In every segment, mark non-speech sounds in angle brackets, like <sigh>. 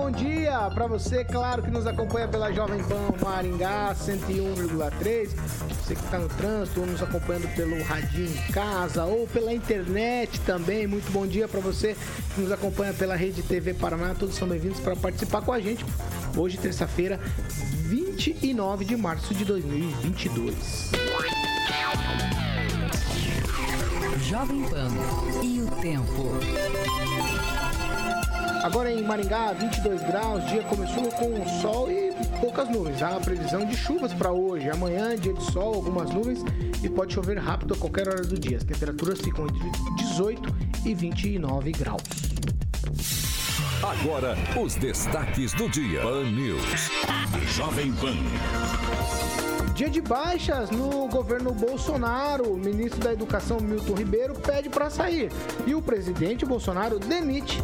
Bom dia para você, claro que nos acompanha pela Jovem Pan Maringá 101,3. Você que está no trânsito ou nos acompanhando pelo radinho em casa ou pela internet também. Muito bom dia para você que nos acompanha pela Rede TV Paraná. Todos são bem-vindos para participar com a gente. Hoje, terça-feira, 29 de março de 2022. Jovem Pan e o tempo. Agora em Maringá, 22 graus, dia começou com sol e poucas nuvens. Há previsão de chuvas para hoje. Amanhã, dia de sol, algumas nuvens e pode chover rápido a qualquer hora do dia. As temperaturas ficam entre 18 e 29 graus. Agora, os destaques do dia. Pan News. Jovem Pan. Dia de baixas no governo Bolsonaro. O ministro da Educação, Milton Ribeiro, pede para sair. E o presidente Bolsonaro demite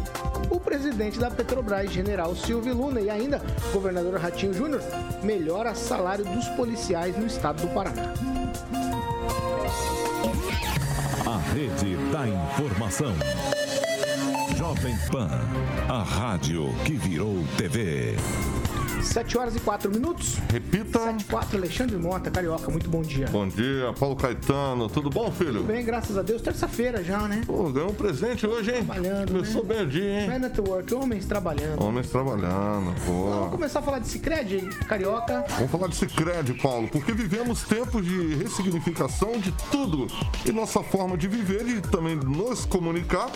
o presidente da Petrobras, general Silvio Luna. E ainda, o governador Ratinho Júnior melhora salário dos policiais no estado do Paraná. A rede da informação. Jovem Pan, a rádio que virou TV. 7 horas e 4 minutos. Repita. 7 e 4, Alexandre Mota, Carioca, muito bom dia. Bom dia, Paulo Caetano. Tudo bom, filho? Tudo bem, graças a Deus. Terça-feira já, né? Pô, ganhou um presente hoje, hein? Trabalhando, Começou né? bem o dia, hein? Man at work, homens trabalhando. Homens trabalhando, pô. Vamos começar a falar de Cicred, Carioca. Vamos falar de Cicred, Paulo, porque vivemos tempos de ressignificação de tudo. E nossa forma de viver e também nos comunicar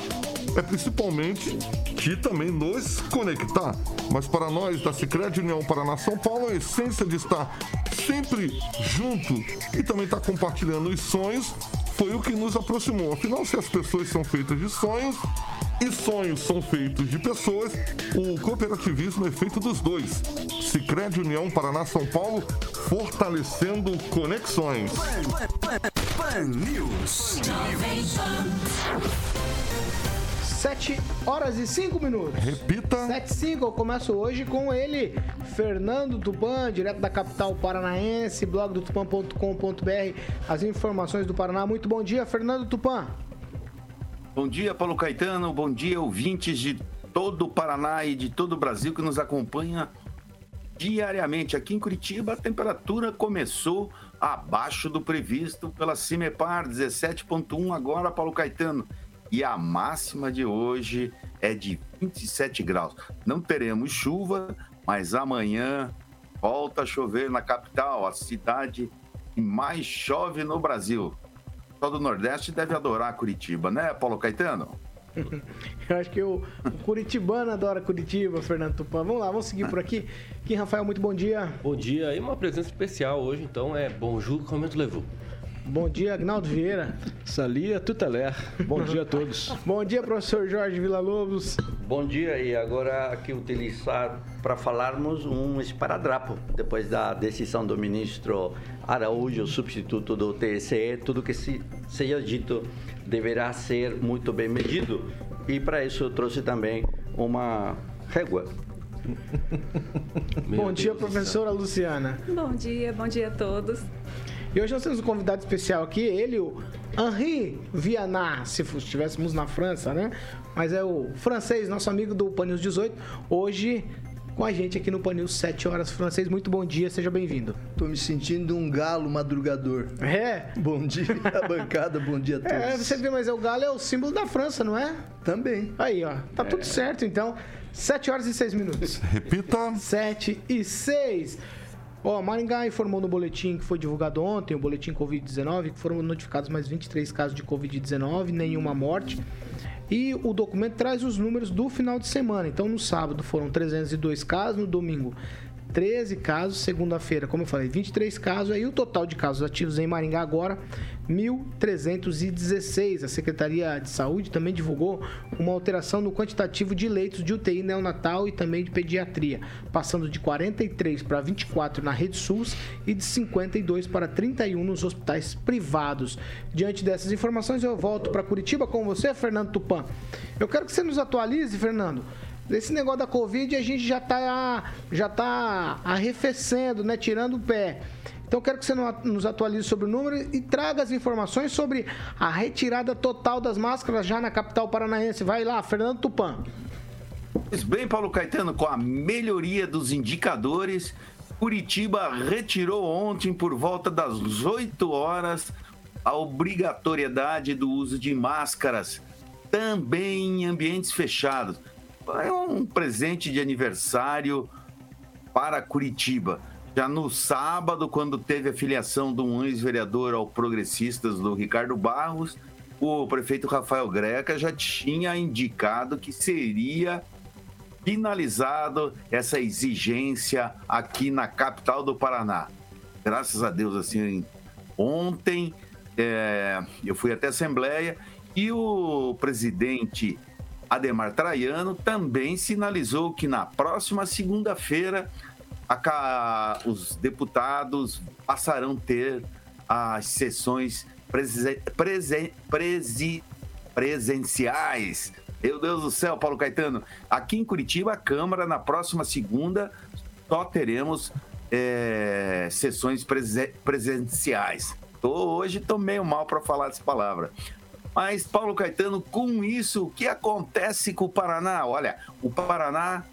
é principalmente de também nos conectar. Mas para nós da Cicred União Paraná São Paulo, a essência de estar sempre junto e também estar compartilhando os sonhos foi o que nos aproximou. Afinal, se as pessoas são feitas de sonhos e sonhos são feitos de pessoas, o cooperativismo é feito dos dois. Cicred União Paraná São Paulo, fortalecendo conexões. Pan News. 7 horas e 5 minutos. Repita. 7 e 5, eu começo hoje com ele, Fernando Tupan, direto da capital paranaense, blog do tupan.com.br, as informações do Paraná. Muito bom dia, Fernando Tupan. Bom dia, Paulo Caetano. Bom dia, ouvintes de todo o Paraná e de todo o Brasil que nos acompanha diariamente. Aqui em Curitiba, a temperatura começou abaixo do previsto pela Cimepar, 17,1 agora, Paulo Caetano. E a máxima de hoje é de 27 graus. Não teremos chuva, mas amanhã volta a chover na capital, a cidade que mais chove no Brasil. O pessoal do Nordeste deve adorar Curitiba, né, Paulo Caetano? <laughs> Eu acho que o, o Curitibano adora Curitiba, Fernando Tupan. Vamos lá, vamos seguir por aqui. Kim Rafael, muito bom dia. Bom dia, e uma presença especial hoje, então é Bonjour, como tu levou? Bom dia, Agnaldo Vieira. Salia Tutelé. Bom dia a todos. <laughs> Bom dia, professor Jorge Villa-Lobos. Bom dia, e agora aqui utilizar para falarmos um esparadrapo. Depois da decisão do ministro Araújo, substituto do TSE, tudo que se, seja dito deverá ser muito bem medido. E para isso eu trouxe também uma régua. bom dia, professora Luciana. Bom dia, bom dia a todos. E hoje nós temos um convidado especial aqui, ele, o Henri Vianat, se estivéssemos na França, né? Mas é o francês, nosso amigo do Panils 18, hoje com a gente aqui no Panil 7 horas francês. Muito bom dia, seja bem-vindo. Tô me sentindo um galo madrugador. É? Bom dia <laughs> a bancada, bom dia a todos. É, você vê, mas o galo é o símbolo da França, não é? Também. Aí, ó, tá é. tudo certo então. 7 horas e 6 minutos. Repita. 7 e 6. Ó, Maringá informou no boletim que foi divulgado ontem, o boletim Covid-19, que foram notificados mais 23 casos de Covid-19, nenhuma morte. E o documento traz os números do final de semana. Então, no sábado foram 302 casos, no domingo 13 casos. Segunda-feira, como eu falei, 23 casos. Aí o total de casos ativos em Maringá agora, 1.316. A Secretaria de Saúde também divulgou uma alteração no quantitativo de leitos de UTI neonatal e também de pediatria, passando de 43 para 24 na rede SUS e de 52 para 31 nos hospitais privados. Diante dessas informações, eu volto para Curitiba com você, Fernando Tupan. Eu quero que você nos atualize, Fernando. Esse negócio da Covid a gente já está já tá arrefecendo, né? Tirando o pé. Então quero que você nos atualize sobre o número e traga as informações sobre a retirada total das máscaras já na capital paranaense. Vai lá, Fernando Tupan. Pois bem, Paulo Caetano, com a melhoria dos indicadores, Curitiba retirou ontem, por volta das 8 horas, a obrigatoriedade do uso de máscaras, também em ambientes fechados é um presente de aniversário para Curitiba. Já no sábado, quando teve a filiação de um ex-vereador ao Progressistas do Ricardo Barros, o prefeito Rafael Greca já tinha indicado que seria finalizado essa exigência aqui na capital do Paraná. Graças a Deus, assim, ontem é, eu fui até a Assembleia e o presidente Ademar Traiano também sinalizou que na próxima segunda-feira os deputados passarão a ter as sessões presen presen presen presenciais. Meu Deus do céu, Paulo Caetano. Aqui em Curitiba, a Câmara, na próxima segunda, só teremos é, sessões presenciais. Tô, hoje estou meio mal para falar essa palavra. Mas, Paulo Caetano, com isso, o que acontece com o Paraná? Olha, o Paraná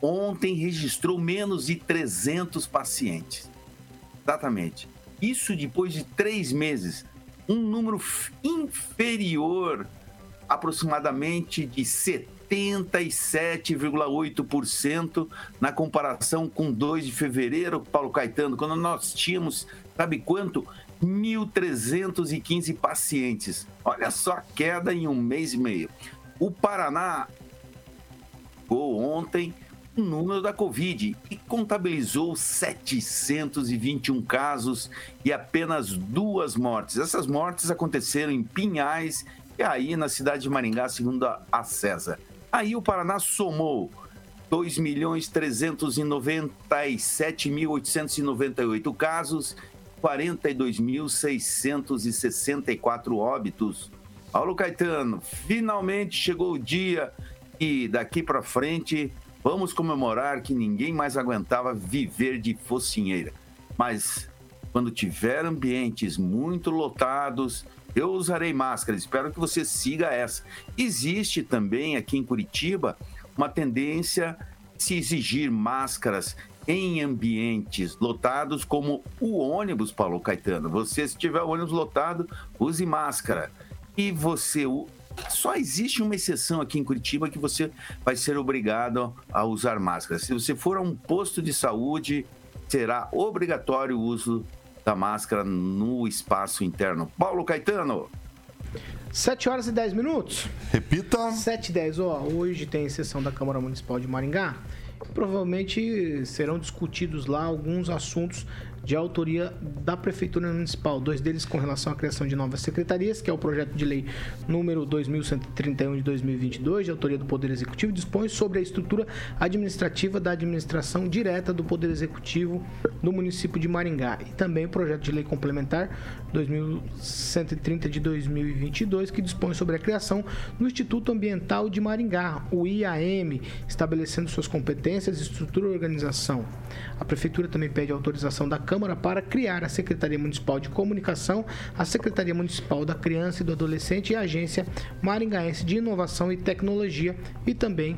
ontem registrou menos de 300 pacientes. Exatamente. Isso depois de três meses. Um número inferior, aproximadamente de 77,8% na comparação com 2 de fevereiro, Paulo Caetano, quando nós tínhamos, sabe quanto? 1.315 pacientes. Olha só a queda em um mês e meio. O Paraná ontem o número da Covid e contabilizou 721 casos e apenas duas mortes. Essas mortes aconteceram em Pinhais e aí na cidade de Maringá, segundo a César. Aí o Paraná somou 2.397.898 casos 42.664 óbitos. Paulo Caetano, finalmente chegou o dia e daqui para frente vamos comemorar que ninguém mais aguentava viver de focinheira. Mas quando tiver ambientes muito lotados, eu usarei máscara. Espero que você siga essa. Existe também aqui em Curitiba uma tendência a se exigir máscaras em ambientes lotados, como o ônibus, Paulo Caetano. Você, se tiver o ônibus lotado, use máscara. E você só existe uma exceção aqui em Curitiba que você vai ser obrigado a usar máscara. Se você for a um posto de saúde, será obrigatório o uso da máscara no espaço interno. Paulo Caetano. 7 horas e 10 minutos. Repita. 7 e 10. Ó, hoje tem sessão da Câmara Municipal de Maringá provavelmente serão discutidos lá alguns assuntos de autoria da Prefeitura Municipal. Dois deles com relação à criação de novas secretarias, que é o projeto de lei número 2131 de 2022, de autoria do Poder Executivo, dispõe sobre a estrutura administrativa da administração direta do Poder Executivo no município de Maringá. E também o projeto de lei complementar 2130 de 2022, que dispõe sobre a criação do Instituto Ambiental de Maringá, o IAM, estabelecendo suas competências, estrutura e organização. A Prefeitura também pede autorização da Câmara para criar a Secretaria Municipal de Comunicação, a Secretaria Municipal da Criança e do Adolescente e a Agência Maringaense de Inovação e Tecnologia e também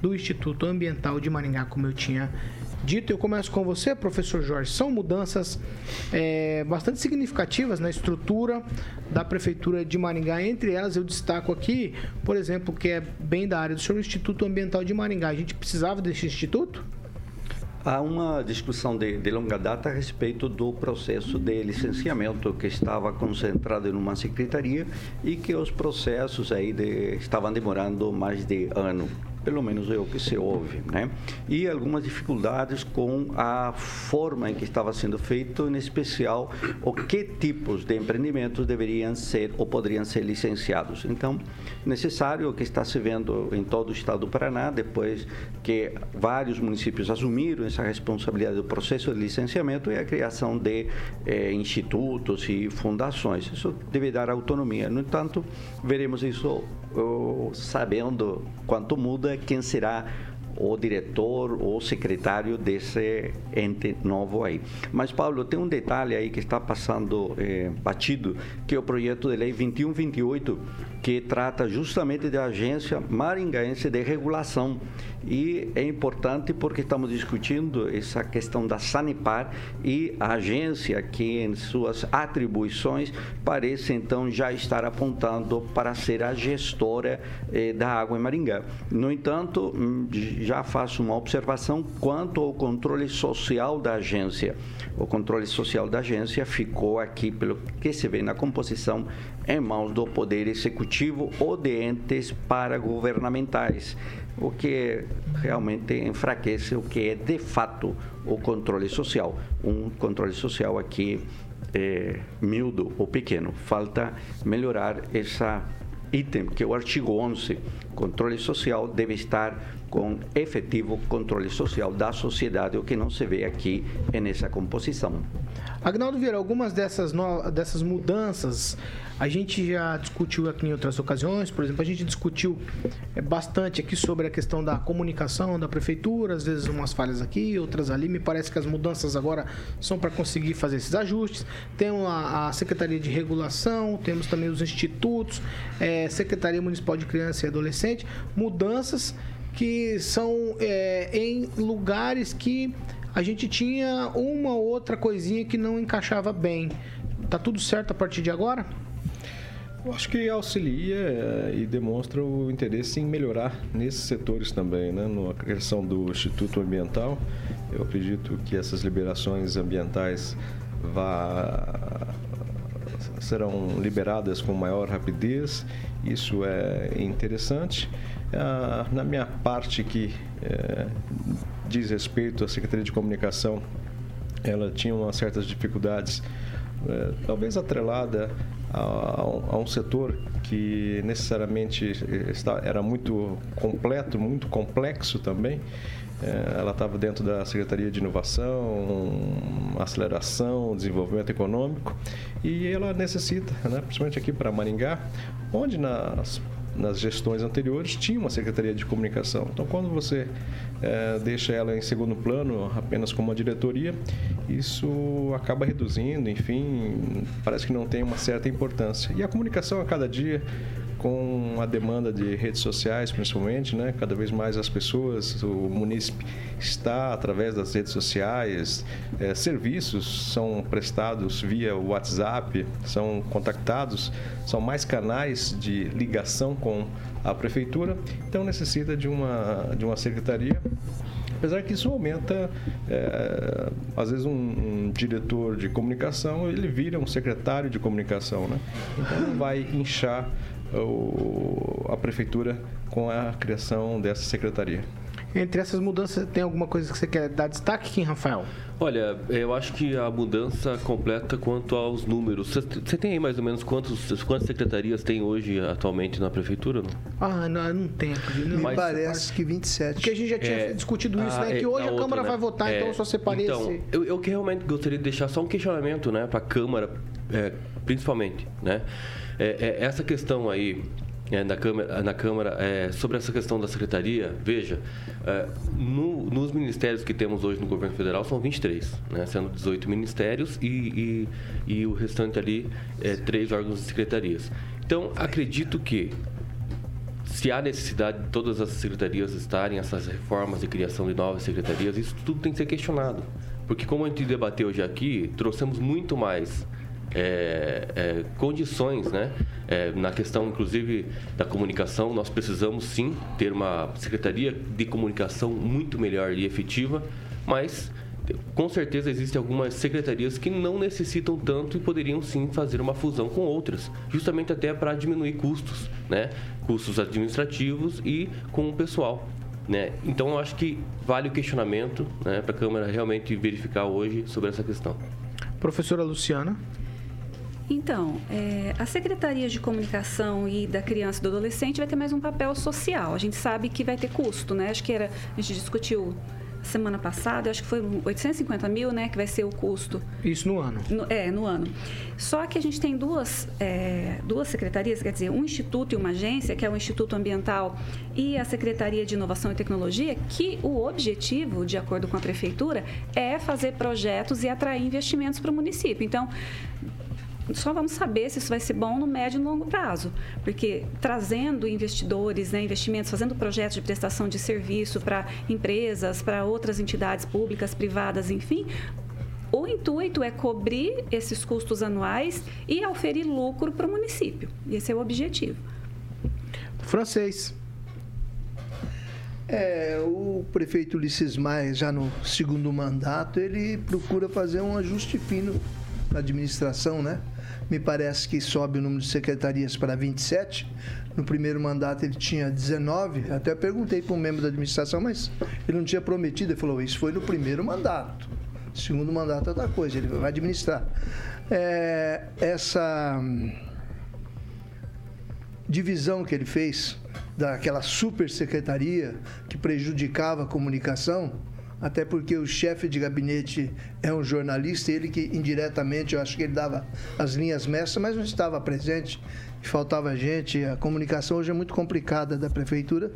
do Instituto Ambiental de Maringá, como eu tinha dito. Eu começo com você, professor Jorge. São mudanças é, bastante significativas na estrutura da Prefeitura de Maringá. Entre elas, eu destaco aqui, por exemplo, que é bem da área do senhor, o Instituto Ambiental de Maringá. A gente precisava desse instituto? Há uma discussão de, de, longa data a respeito do processo de licenciamento que estava concentrado em uma secretaria e que os processos aí de, estavam demorando mais de ano. Pelo menos é o que se ouve, né? E algumas dificuldades com a forma em que estava sendo feito, em especial o que tipos de empreendimentos deveriam ser ou poderiam ser licenciados. Então, necessário o que está se vendo em todo o estado do Paraná, depois que vários municípios assumiram essa responsabilidade do processo de licenciamento e a criação de eh, institutos e fundações. Isso deve dar autonomia. No entanto, veremos isso oh, sabendo quanto muda quem será o diretor ou secretário desse ente novo aí. Mas, Paulo, tem um detalhe aí que está passando eh, batido, que é o projeto de lei 2128, que trata justamente da Agência Maringaense de Regulação. E é importante porque estamos discutindo essa questão da Sanepar e a agência que em suas atribuições parece então já estar apontando para ser a gestora eh, da água em Maringá. No entanto, hum, já faço uma observação quanto ao controle social da agência. O controle social da agência ficou aqui, pelo que se vê na composição, em mãos do Poder Executivo ou de entes paragovernamentais, o que realmente enfraquece o que é de fato o controle social. Um controle social aqui é, miúdo ou pequeno. Falta melhorar essa item, que é o artigo 11. Controle social deve estar com efetivo controle social da sociedade, o que não se vê aqui nessa composição. Agnaldo Vieira, algumas dessas, no... dessas mudanças a gente já discutiu aqui em outras ocasiões, por exemplo, a gente discutiu é, bastante aqui sobre a questão da comunicação da prefeitura, às vezes umas falhas aqui, outras ali. Me parece que as mudanças agora são para conseguir fazer esses ajustes. Tem a, a, Secretaria de Regulação, temos também os institutos, é, Secretaria Municipal de Criança e Adolescente, mudanças que são é, em lugares que a gente tinha uma outra coisinha que não encaixava bem. Tá tudo certo a partir de agora? Eu acho que auxilia eh, e demonstra o interesse em melhorar nesses setores também, né? Na questão do Instituto Ambiental, eu acredito que essas liberações ambientais vá, serão liberadas com maior rapidez. Isso é interessante. Ah, na minha parte que é, diz respeito à Secretaria de Comunicação, ela tinha umas certas dificuldades, é, talvez atrelada a, a, um setor que necessariamente está, era muito completo, muito complexo também. Ela estava dentro da Secretaria de Inovação, Aceleração, Desenvolvimento Econômico e ela necessita, né, principalmente aqui para Maringá, onde nas nas gestões anteriores tinha uma secretaria de comunicação. Então, quando você é, deixa ela em segundo plano, apenas como uma diretoria, isso acaba reduzindo, enfim, parece que não tem uma certa importância. E a comunicação a cada dia com a demanda de redes sociais, principalmente, né? Cada vez mais as pessoas, o munícipe está através das redes sociais, é, serviços são prestados via WhatsApp, são contactados, são mais canais de ligação com a prefeitura, então necessita de uma de uma secretaria apesar que isso aumenta, é, às vezes um, um, diretor de comunicação ele vira um secretário de comunicação, né? Então vai inchar o, a prefeitura com a criação dessa secretaria. Entre essas mudanças, tem alguma coisa que você quer dar destaque, Kim Rafael? Olha, eu acho que a mudança completa quanto aos números. Você tem aí mais ou menos quantos, quantas secretarias tem hoje atualmente na prefeitura? Não? Ah, não, não tem. Não. Me parece que 27. Porque a gente já tinha é, discutido isso, né? Ah, que é, hoje a, outra, Câmara né? vai votar, é, então eu só separei então, esse... eu, eu realmente gostaria de deixar só um questionamento, né, para a Câmara, é, principalmente, né? É, é, essa questão aí é, na Câmara, na Câmara é, sobre essa questão da secretaria, veja, é, no, nos ministérios que temos hoje no governo federal são 23, né, sendo 18 ministérios e, e, e o restante ali é, três órgãos de secretarias. Então, acredito que se há necessidade de todas as secretarias estarem, essas reformas de criação de novas secretarias, isso tudo tem que ser questionado. Porque como a gente debateu já aqui, trouxemos muito mais é, é, condições, né? É, na questão, inclusive, da comunicação, nós precisamos sim ter uma secretaria de comunicação muito melhor e efetiva, mas com certeza existem algumas secretarias que não necessitam tanto e poderiam sim fazer uma fusão com outras, justamente até para diminuir custos, né? Custos administrativos e com o pessoal. Né? Então, eu acho que vale o questionamento né, para a Câmara realmente verificar hoje sobre essa questão. Professora Luciana. Então, é, a Secretaria de Comunicação e da Criança e do Adolescente vai ter mais um papel social. A gente sabe que vai ter custo, né? Acho que era, a gente discutiu semana passada, acho que foi 850 mil, né, que vai ser o custo. Isso no ano. No, é, no ano. Só que a gente tem duas, é, duas secretarias, quer dizer, um instituto e uma agência, que é o Instituto Ambiental e a Secretaria de Inovação e Tecnologia, que o objetivo, de acordo com a Prefeitura, é fazer projetos e atrair investimentos para o município. Então, só vamos saber se isso vai ser bom no médio e longo prazo, porque trazendo investidores, né, investimentos, fazendo projetos de prestação de serviço para empresas, para outras entidades públicas, privadas, enfim, o intuito é cobrir esses custos anuais e oferir lucro para o município. Esse é o objetivo. Francês. É, o prefeito Ulisses Maia, já no segundo mandato, ele procura fazer um ajuste fino administração, né? me parece que sobe o número de secretarias para 27. No primeiro mandato ele tinha 19. Até perguntei para um membro da administração, mas ele não tinha prometido. Ele falou: Isso foi no primeiro mandato. Segundo mandato é outra coisa, ele vai administrar. É, essa hum, divisão que ele fez daquela super secretaria que prejudicava a comunicação até porque o chefe de gabinete é um jornalista, ele que indiretamente, eu acho que ele dava as linhas mestras, mas não estava presente, faltava gente. A comunicação hoje é muito complicada da prefeitura.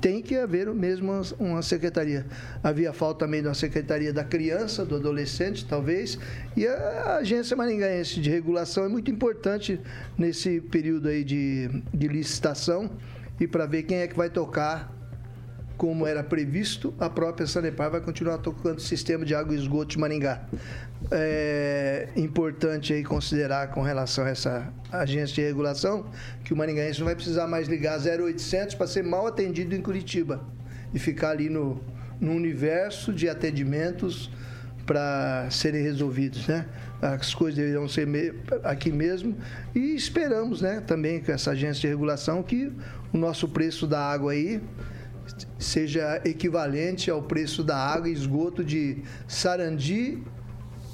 Tem que haver mesmo uma secretaria. Havia falta também de uma secretaria da criança, do adolescente, talvez, e a agência maringaense de regulação é muito importante nesse período aí de, de licitação e para ver quem é que vai tocar como era previsto, a própria Sanepar vai continuar tocando o sistema de água e esgoto de Maringá. É importante aí considerar com relação a essa agência de regulação que o maringaense não vai precisar mais ligar 0800 para ser mal atendido em Curitiba e ficar ali no, no universo de atendimentos para serem resolvidos, né? As coisas deverão ser aqui mesmo e esperamos, né, também com essa agência de regulação que o nosso preço da água aí seja equivalente ao preço da água e esgoto de Sarandi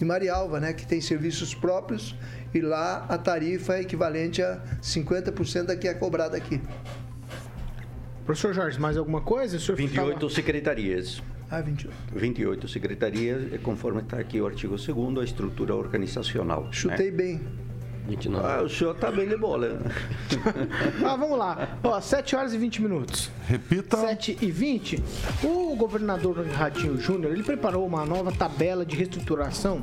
e Marialva, né, que tem serviços próprios e lá a tarifa é equivalente a 50% da que é cobrada aqui. Professor Jorge, mais alguma coisa? O senhor 28 ficava... secretarias. Ah, 28. 28 secretarias, conforme está aqui o artigo 2 a estrutura organizacional. Chutei né? bem. 29. Ah, o senhor tá bem de bola. <laughs> ah, vamos lá. Ó, 7 horas e 20 minutos. Repita. 7 e 20. O governador Ratinho Júnior, ele preparou uma nova tabela de reestruturação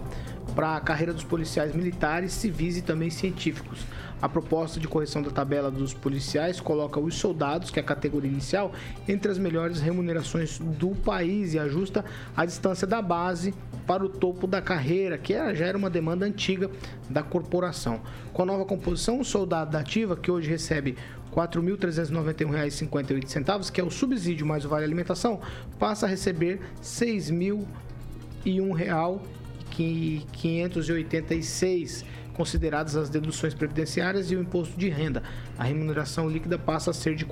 para a carreira dos policiais militares, civis e também científicos. A proposta de correção da tabela dos policiais coloca os soldados, que é a categoria inicial, entre as melhores remunerações do país e ajusta a distância da base para o topo da carreira, que já era uma demanda antiga da corporação. Com a nova composição, o soldado da ativa, que hoje recebe R$ 4.391,58, que é o subsídio mais o vale alimentação, passa a receber R$ 6.001,586 consideradas as deduções previdenciárias e o imposto de renda. A remuneração líquida passa a ser de R$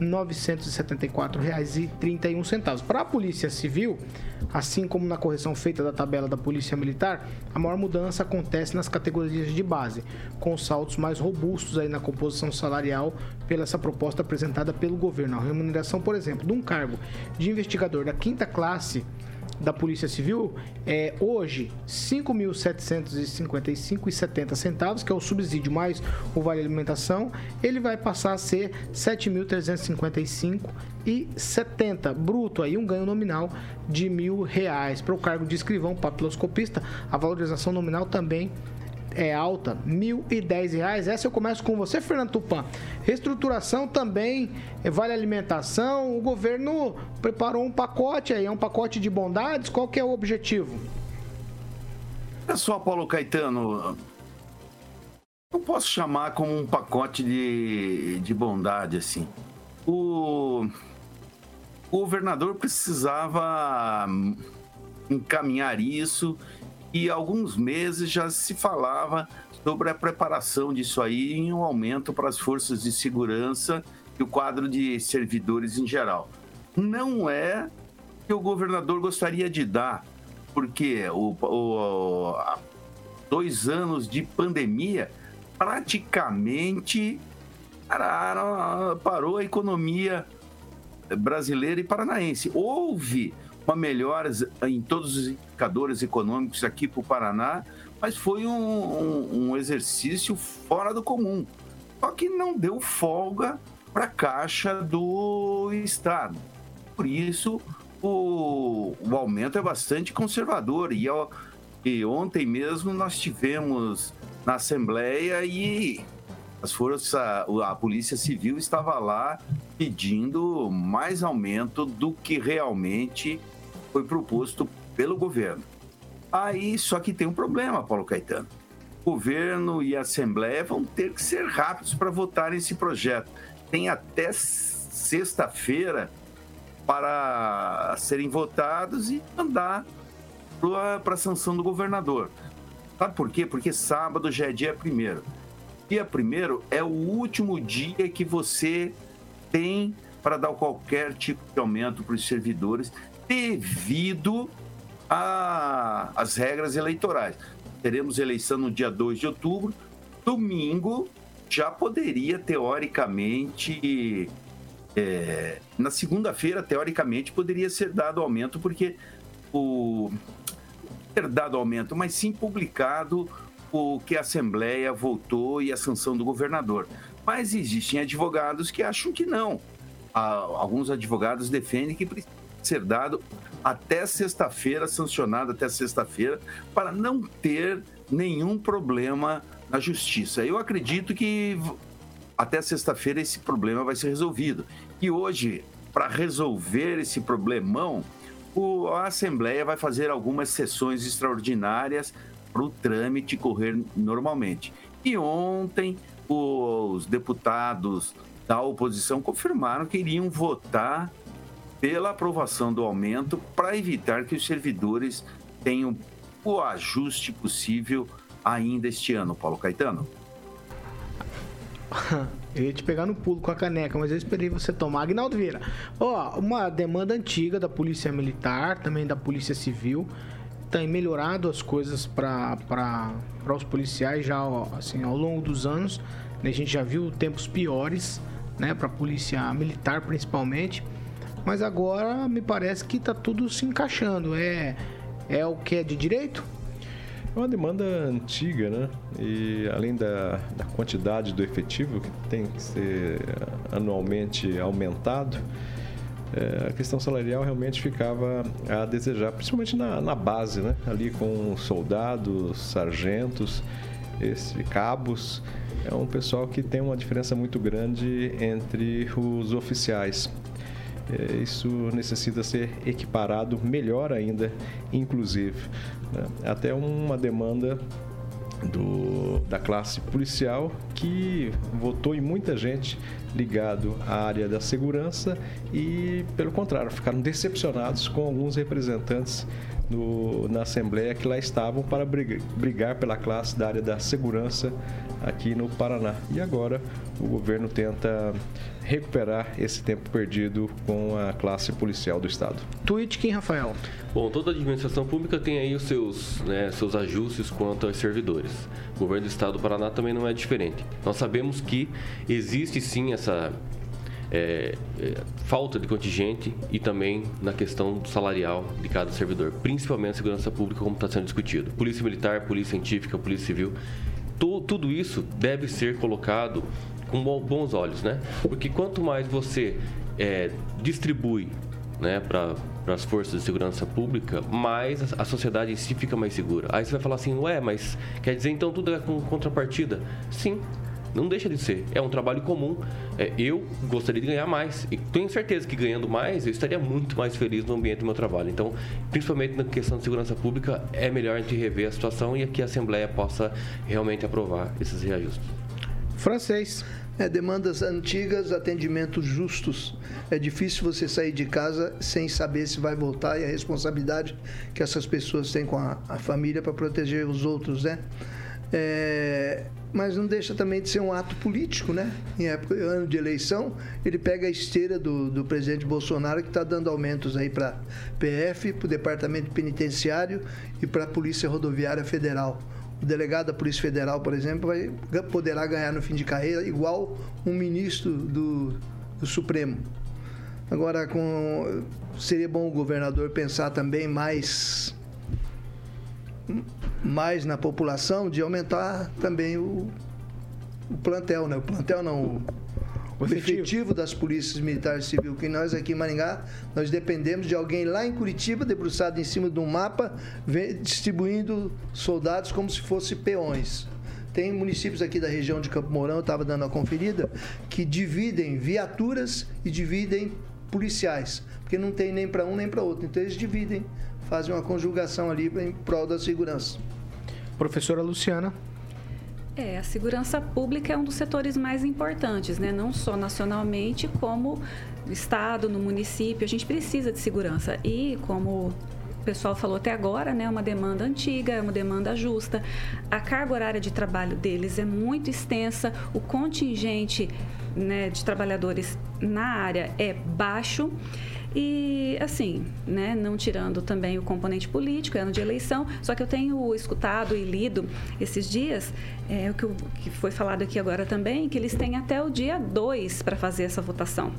4.974,31. Para a Polícia Civil, assim como na correção feita da tabela da Polícia Militar, a maior mudança acontece nas categorias de base, com saltos mais robustos aí na composição salarial pela essa proposta apresentada pelo governo. A remuneração, por exemplo, de um cargo de investigador da quinta classe da Polícia Civil é hoje R$ 5.755,70 centavos, que é o subsídio mais o vale alimentação, ele vai passar a ser R$ 7.355,70 bruto, aí um ganho nominal de mil reais. Para o cargo de escrivão papiloscopista, a valorização nominal também é alta, R$ 1.010. Essa eu começo com você, Fernando Tupan. Reestruturação também, é, vale alimentação. O governo preparou um pacote aí, é um pacote de bondades. Qual que é o objetivo? É só, Paulo Caetano, não posso chamar como um pacote de, de bondade, assim. O, o governador precisava encaminhar isso e alguns meses já se falava sobre a preparação disso aí em um aumento para as forças de segurança e o quadro de servidores em geral. Não é que o governador gostaria de dar, porque o, o dois anos de pandemia praticamente parou a economia brasileira e paranaense. Houve uma melhora em todos os indicadores econômicos aqui para o Paraná, mas foi um, um, um, exercício fora do comum. Só que não deu folga para a caixa do Estado. Por isso, o, o aumento é bastante conservador. E, e ontem mesmo nós tivemos na Assembleia e as forças, a Polícia Civil estava lá pedindo mais aumento do que realmente foi proposto pelo governo. Aí só que tem um problema, Paulo Caetano. O governo e a Assembleia vão ter que ser rápidos para votar esse projeto. Tem até sexta-feira para serem votados e mandar para a sanção do governador. Sabe por quê? Porque sábado já é dia primeiro. Dia primeiro é o último dia que você tem para dar qualquer tipo de aumento para os servidores devido às regras eleitorais. Teremos eleição no dia 2 de outubro. Domingo já poderia, teoricamente, é, na segunda-feira, teoricamente, poderia ser dado aumento, porque o ter dado aumento, mas sim publicado o que a Assembleia votou e a sanção do governador. Mas existem advogados que acham que não. Alguns advogados defendem que precisa ser dado até sexta-feira, sancionado até sexta-feira, para não ter nenhum problema na justiça. Eu acredito que até sexta-feira esse problema vai ser resolvido. E hoje, para resolver esse problemão, o, a Assembleia vai fazer algumas sessões extraordinárias para o trâmite correr normalmente. E ontem, os deputados da oposição confirmaram que iriam votar pela aprovação do aumento para evitar que os servidores tenham o ajuste possível ainda este ano, Paulo Caetano. <laughs> Eu ia te pegar no pulo com a caneca, mas eu esperei você tomar. Agnaldo Vieira, ó, uma demanda antiga da Polícia Militar, também da Polícia Civil, tem melhorado as coisas para os policiais já assim, ao longo dos anos. A gente já viu tempos piores, né, para a polícia militar principalmente. Mas agora me parece que está tudo se encaixando. É, é o que é de direito? É uma demanda antiga, né? E além da, da quantidade do efetivo que tem que ser anualmente aumentado, é, a questão salarial realmente ficava a desejar, principalmente na, na base, né? Ali com soldados, sargentos, esse, cabos. É um pessoal que tem uma diferença muito grande entre os oficiais. É, isso necessita ser equiparado melhor ainda, inclusive. Né? Até uma demanda do, da classe policial que votou em muita gente ligado à área da segurança e, pelo contrário, ficaram decepcionados com alguns representantes no, na Assembleia que lá estavam para brigar, brigar pela classe da área da segurança aqui no Paraná. E agora o governo tenta recuperar esse tempo perdido com a classe policial do Estado. Tweet quem, Rafael? Bom, toda administração pública tem aí os seus, né, seus ajustes quanto aos servidores. O governo do Estado do Paraná também não é diferente. Nós sabemos que existe sim essa é, é, falta de contingente e também na questão salarial de cada servidor, principalmente a segurança pública, como está sendo discutido. Polícia Militar, Polícia Científica, Polícia Civil, tudo isso deve ser colocado com bons olhos, né? Porque quanto mais você é, distribui né, para as forças de segurança pública, mais a, a, sociedade em si fica mais segura. Aí você vai falar assim, ué, mas quer dizer então tudo é com contrapartida? Sim, não deixa de ser. É um trabalho comum. É, eu gostaria de ganhar mais. E tenho certeza que ganhando mais, eu estaria muito mais feliz no ambiente do meu trabalho. Então, principalmente na questão de segurança pública, é melhor a gente rever a situação e que a Assembleia possa realmente aprovar esses reajustes. Francês. É, demandas antigas, atendimentos justos. É difícil você sair de casa sem saber se vai voltar e a responsabilidade que essas pessoas têm com a, a família para proteger os outros, né? É, mas não deixa também de ser um ato político, né? Em época, ano de eleição, ele pega a esteira do, do presidente Bolsonaro, que está dando aumentos aí para PF, para o Departamento Penitenciário e para a Polícia Rodoviária Federal. O delegado da Polícia Federal, por exemplo, vai, poderá ganhar no fim de carreira igual um ministro do, do Supremo. Agora, com, seria bom o governador pensar também mais mais na população de aumentar também o, o plantel, né? O plantel não, o, o efetivo. efetivo das polícias militares civil, que nós aqui em Maringá, nós dependemos de alguém lá em Curitiba, debruçado em cima de um mapa, distribuindo soldados como se fossem peões. Tem municípios aqui da região de Campo Mourão, eu estava dando a conferida, que dividem viaturas e dividem policiais, porque não tem nem para um nem para outro. Então eles dividem fazem uma conjugação ali em prol da segurança. Professora Luciana. É, a segurança pública é um dos setores mais importantes, né? não só nacionalmente, como no Estado, no município. A gente precisa de segurança. E, como o pessoal falou até agora, né, uma demanda antiga, é uma demanda justa. A carga horária de trabalho deles é muito extensa, o contingente né, de trabalhadores na área é baixo. E, assim, né, não tirando também o componente político, é ano de eleição, só que eu tenho escutado e lido esses dias, é, o que, que foi falado aqui agora também, que eles têm até o dia 2 para fazer essa votação.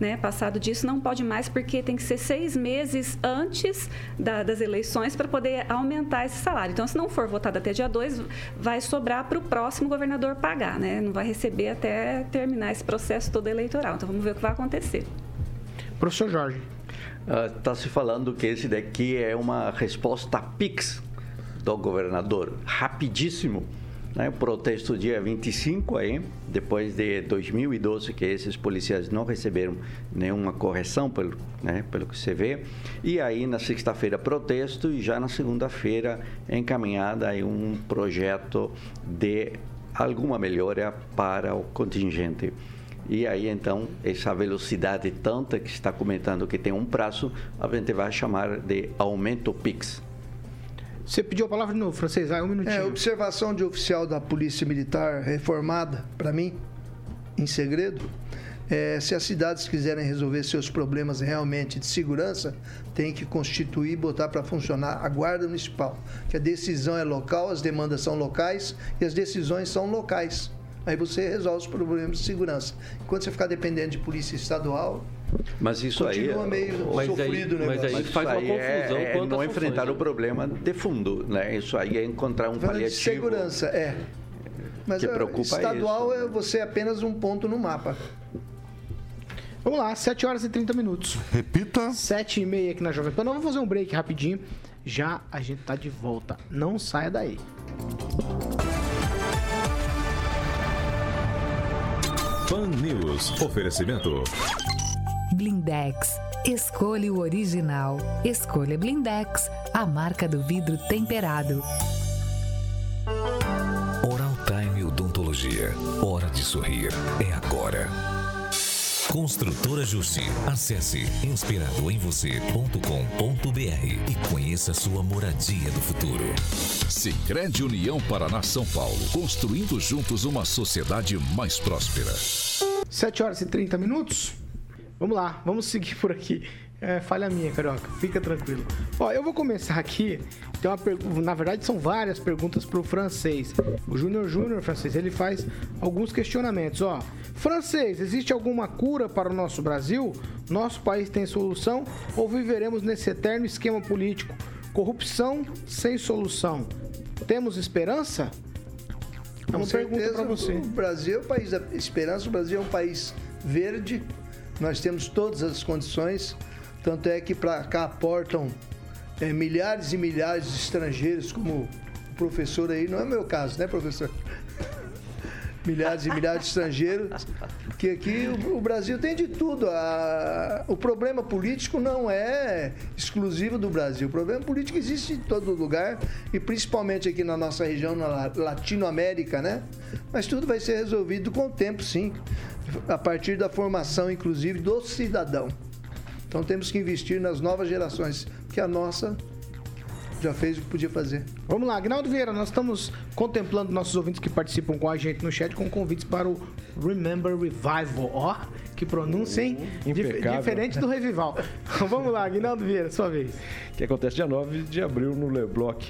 Né? Passado disso, não pode mais, porque tem que ser seis meses antes da, das eleições para poder aumentar esse salário. Então, se não for votado até dia 2, vai sobrar para o próximo governador pagar, né? Não vai receber até terminar esse processo todo eleitoral. Então, vamos ver o que vai acontecer. Professor Jorge. Está uh, se falando que esse daqui é uma resposta PIX do governador. Rapidíssimo. Né? Protesto dia 25 aí, depois de 2012, que esses policiais não receberam nenhuma correção, pelo, né, pelo que você vê. E aí, na sexta-feira, protesto e já na segunda-feira, encaminhada aí um projeto de alguma melhora para o contingente. E aí, então, essa velocidade tanta que está comentando que tem um prazo, a gente vai chamar de aumento PIX. Você pediu a palavra de novo, francês? Vai um minutinho. É, observação de oficial da Polícia Militar reformada, para mim, em segredo. É, se as cidades quiserem resolver seus problemas realmente de segurança, tem que constituir e botar para funcionar a Guarda Municipal. Que a decisão é local, as demandas são locais e as decisões são locais. Aí você resolve os problemas de segurança. Enquanto você ficar dependendo de polícia estadual, mas isso Continua aí meio mas sofrido, aí, Mas aí faz uma é, confusão é, é não enfrentar né? o problema de fundo, né? Isso aí é encontrar um paliativo. De segurança, é. Mas que preocupa estadual isso. é você apenas um ponto no mapa. Vamos lá, 7 horas e 30 minutos. Repita. 7 e meia aqui na Jovem Pan. Vamos fazer um break rapidinho. Já a gente tá de volta. Não saia daí. Pan News. Oferecimento. Blindex. Escolha o original. Escolha Blindex, a marca do vidro temperado. Oral Time Odontologia. Hora de sorrir. É agora. Construtora Justi. Acesse inspiradoemvocê.com.br e conheça sua moradia do futuro. Sicredi União Paraná São Paulo, construindo juntos uma sociedade mais próspera. 7 horas e 30 minutos. Vamos lá, vamos seguir por aqui. É, falha minha, Carioca. Fica tranquilo. Ó, eu vou começar aqui. Tem uma pergunta. Na verdade, são várias perguntas para o francês. O Júnior Júnior, francês, ele faz alguns questionamentos. Ó, francês, existe alguma cura para o nosso Brasil? Nosso país tem solução ou viveremos nesse eterno esquema político? Corrupção sem solução. Temos esperança? É uma pergunta para você. O Brasil é o país da esperança. O Brasil é um país verde. Nós temos todas as condições tanto é que para cá aportam é, milhares e milhares de estrangeiros, como o professor aí, não é meu caso, né, professor? <laughs> milhares e milhares de estrangeiros, que aqui o, o Brasil tem de tudo. A- o problema político não é exclusivo do Brasil. O problema político existe em todo lugar e principalmente aqui na nossa região, na La- Latinoamérica, né? Mas tudo vai ser resolvido com o tempo, sim, a partir da formação, inclusive, do cidadão. Então temos que investir nas novas gerações, porque a nossa já fez o que podia fazer. Vamos lá, Agnaldo Vieira, nós estamos contemplando nossos ouvintes que participam com a gente no chat com convites para o Remember Revival. Ó, que pronúncia, hein? Dif- diferente do Revival. <laughs> Vamos lá, Agnaldo Vieira, sua vez. que acontece dia 9 de abril no Lebloc.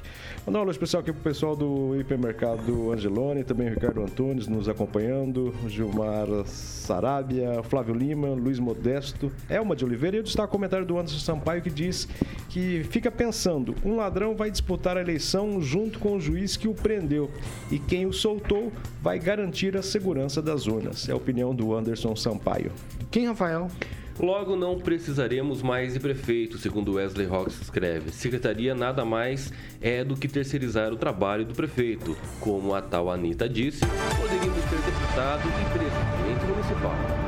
Mandar um alô especial aqui pro pessoal do hipermercado Angelone, também o Ricardo Antunes nos acompanhando, Gilmar Sarabia, Flávio Lima, Luiz Modesto, Elma de Oliveira e eu destaco o comentário do Anderson Sampaio que diz que fica pensando, um ladrão vai disputar a eleição junto com o juiz que o prendeu e quem o soltou vai garantir a segurança das urnas. É a opinião do Anderson Sampaio. Quem, Rafael? Logo não precisaremos mais de prefeito, segundo Wesley Rocks escreve. Secretaria nada mais é do que terceirizar o trabalho do prefeito. Como a tal Anitta disse, poderíamos ter deputado e presidente municipal.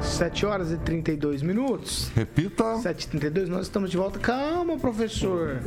7 horas e 32 minutos. Repita. 7h32, nós estamos de volta. Calma, professor.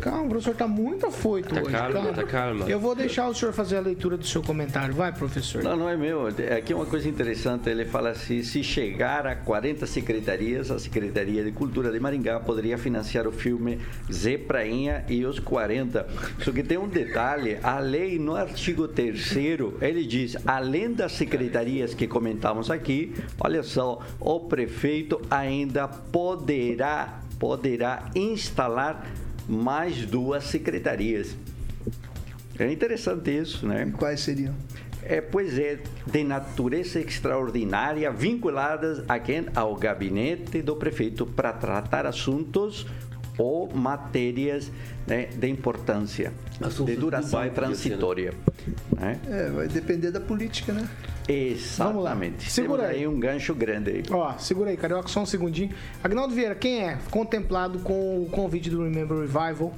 Calma, o professor está muito afoito Tá hoje. calma, tá calma. Eu vou deixar o senhor fazer a leitura do seu comentário. Vai, professor. Não, não é meu. Aqui é uma coisa interessante. Ele fala assim: se chegar a 40 secretarias, a Secretaria de Cultura de Maringá poderia financiar o filme Zé Prainha e os 40. Só que tem um detalhe: a lei, no artigo 3, ele diz, além das secretarias que comentamos aqui, olha só, o prefeito ainda poderá, poderá instalar mais duas secretarias. É interessante isso, né? Quais seriam? É, pois é, de natureza extraordinária, vinculadas a quem? Ao gabinete do prefeito para tratar assuntos ou matérias né, de importância, de duração banco, transitória. né? É, vai depender da política, né? Vamos lá. Exatamente. Segura Temos aí. aí um gancho grande aí. Ó, segura aí, Carioca, só um segundinho. Agnaldo Vieira, quem é contemplado com o convite do Remember Revival?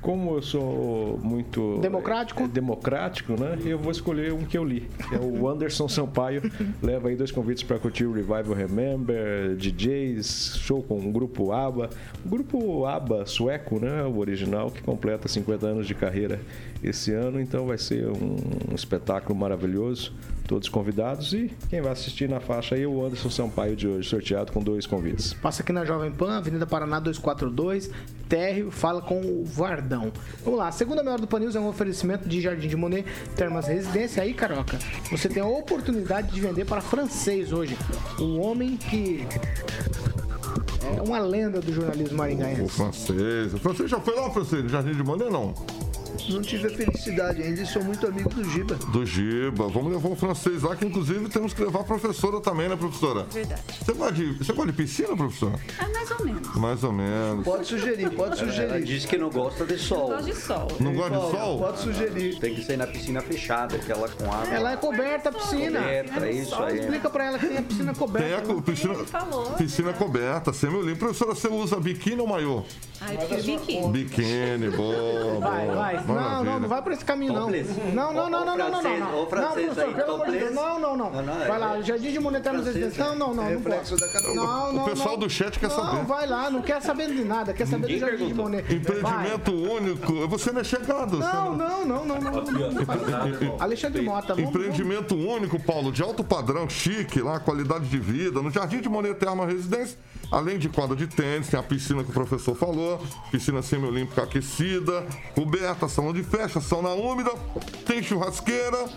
Como eu sou muito Democrático? é, democrático, né? Eu vou escolher um que eu li. que É o <laughs> Anderson Sampaio. Leva aí dois convites para curtir o Revival Remember, DJs, show com o grupo ABBA. O grupo ABBA sueco, né? O original, que completa 50 anos de carreira esse ano. Então vai ser um, um espetáculo maravilhoso. Todos convidados e quem vai assistir na faixa aí é o Anderson Sampaio de hoje, sorteado com dois convites. Passa aqui na Jovem Pan, Avenida Paraná 242, térreo, fala com o Vardão. Vamos lá, a segunda melhor do Panils é um oferecimento de Jardim de Monet, Termas Residência. Aí, Caroca, você tem a oportunidade de vender para francês hoje. O homem que é uma lenda do jornalismo O maringaense. francês. O francês já foi lá, francês? No Jardim de Mané, não? Não tive a felicidade ainda e sou muito amigo do Giba. Do Giba. Vamos levar um francês lá, que inclusive temos que levar a professora também, né, professora? Verdade. Você gosta de, você gosta de piscina, professora? Ah, mais ou menos. Mais ou menos. Pode sugerir, pode Ela sugerir. diz que não gosta de sol. Gosto de sol. Não gosta de sol? Pode sugerir. Tem que ser na piscina fechada, aquela com água. Ela é coberta a piscina. Coberta, é isso aí. Explica pra ela que tem a piscina Tem coberta. a co- piscina, Ele falou. piscina coberta, semi-limpo. Professora, você usa biquíni ou maiô? Ai, prefiro biquíni. Biquíni, boa, Vai, boa. Não, não, não vai por esse caminho, não. Não, não, não, não, não, não, não. francês, não. ô, francês Não, professor, aí, pelo amor de Deus. Não, não, não. Não, não, Vai é- lá, Jardim de Monetário nos francês, Residência. Não, não, não. não reflexo da. Não, não, O pessoal não. do chat quer não, saber. vai lá, não quer saber de nada, quer saber do Jardim de Monet. Vai. Empreendimento único. Você não é chegado. Não, não, não, não, não. não. Alexandre Mota, vamos. Empreendimento único, Paulo, de alto padrão, chique, lá, qualidade de vida. No Jardim de Monet Terma Residência, além de quadra de tênis, tem a piscina que o professor falou, piscina semiolímpica aquecida, coberta, salão de festa, sauna úmida, tem churrasqueira.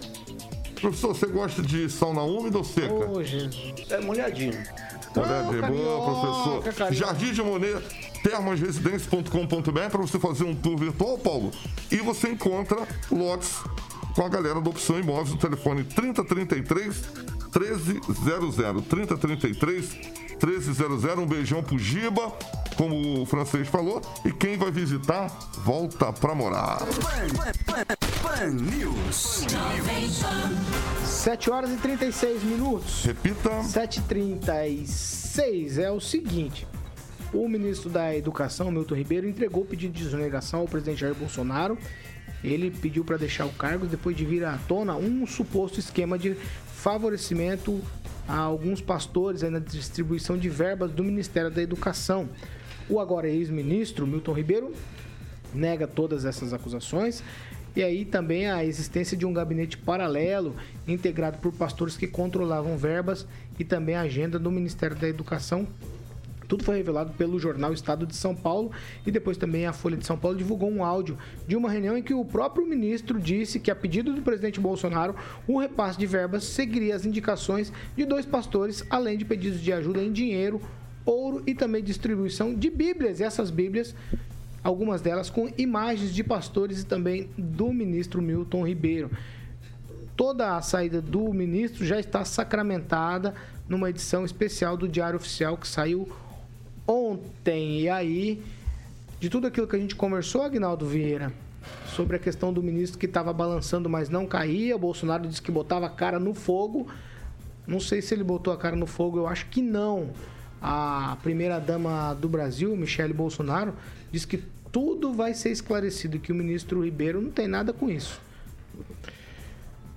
Professor, você gosta de sauna úmida ou seca? Ô, Jesus. É molhadinho. Olha, de carioca, boa, professor. carioca. Jardim de Monet, termasresidência.com.br para você fazer um tour virtual, Paulo. E você encontra lotes com a galera da Opção Imóveis no telefone 3033 1300. 3033 1300. Um beijão pro Giba, como o francês falou. E quem vai visitar, volta pra morar. Pan News. 7 horas e 36 minutos. Repita. 7h36 é o seguinte. O ministro da Educação, Milton Ribeiro, entregou o pedido de exoneração ao presidente Jair Bolsonaro ele pediu para deixar o cargo depois de vir à tona um suposto esquema de favorecimento a alguns pastores na distribuição de verbas do Ministério da Educação. O agora ex-ministro Milton Ribeiro nega todas essas acusações. E aí também a existência de um gabinete paralelo integrado por pastores que controlavam verbas e também a agenda do Ministério da Educação tudo foi revelado pelo jornal Estado de São Paulo e depois também a Folha de São Paulo divulgou um áudio de uma reunião em que o próprio ministro disse que, a pedido do presidente Bolsonaro, o repasse de verbas seguiria as indicações de dois pastores, além de pedidos de ajuda em dinheiro, ouro e também distribuição de Bíblias. E essas Bíblias algumas delas com imagens de pastores e também do ministro Milton Ribeiro. Toda a saída do ministro já está sacramentada numa edição especial do Diário Oficial que saiu ontem. E aí, de tudo aquilo que a gente conversou, Agnaldo Vieira, sobre a questão do ministro que estava balançando, mas não caía, o Bolsonaro disse que botava a cara no fogo. Não sei se ele botou a cara no fogo, eu acho que não. A primeira-dama do Brasil, Michele Bolsonaro, disse que tudo vai ser esclarecido, que o ministro Ribeiro não tem nada com isso.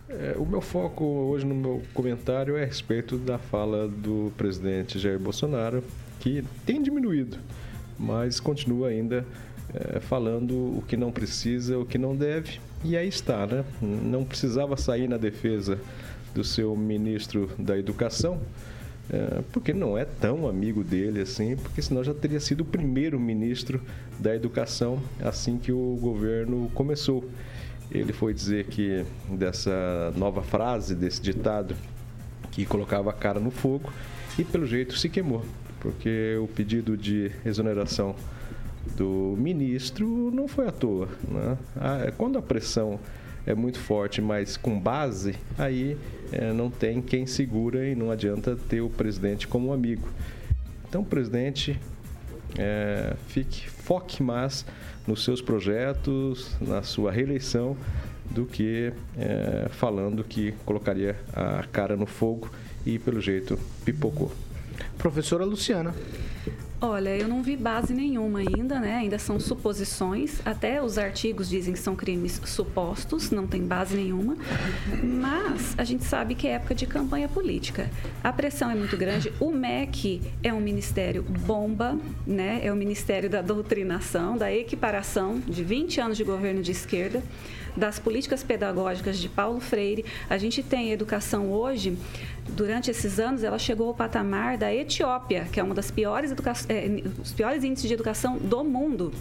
É, o meu foco hoje no meu comentário é a respeito da fala do presidente Jair Bolsonaro que tem diminuído, mas continua ainda é, falando o que não precisa, o que não deve. E aí está, né? Não precisava sair na defesa do seu ministro da Educação, é, porque não é tão amigo dele assim, porque senão já teria sido o primeiro ministro da Educação assim que o governo começou. Ele foi dizer que dessa nova frase, desse ditado, que colocava a cara no fogo e pelo jeito se queimou porque o pedido de exoneração do ministro não foi à toa. Né? Quando a pressão é muito forte, mas com base, aí é, não tem quem segura e não adianta ter o presidente como amigo. Então, presidente, é, fique, foque mais nos seus projetos, na sua reeleição, do que é, falando que colocaria a cara no fogo e, pelo jeito, pipocou. Professora Luciana. Olha, eu não vi base nenhuma ainda, né? Ainda são suposições. Até os artigos dizem que são crimes supostos, não tem base nenhuma. Mas a gente sabe que é época de campanha política. A pressão é muito grande. O MEC é um ministério bomba, né? É o ministério da doutrinação, da equiparação de 20 anos de governo de esquerda das políticas pedagógicas de Paulo Freire. A gente tem educação hoje, durante esses anos, ela chegou ao patamar da Etiópia, que é uma das piores, educa... é, os piores índices de educação do mundo.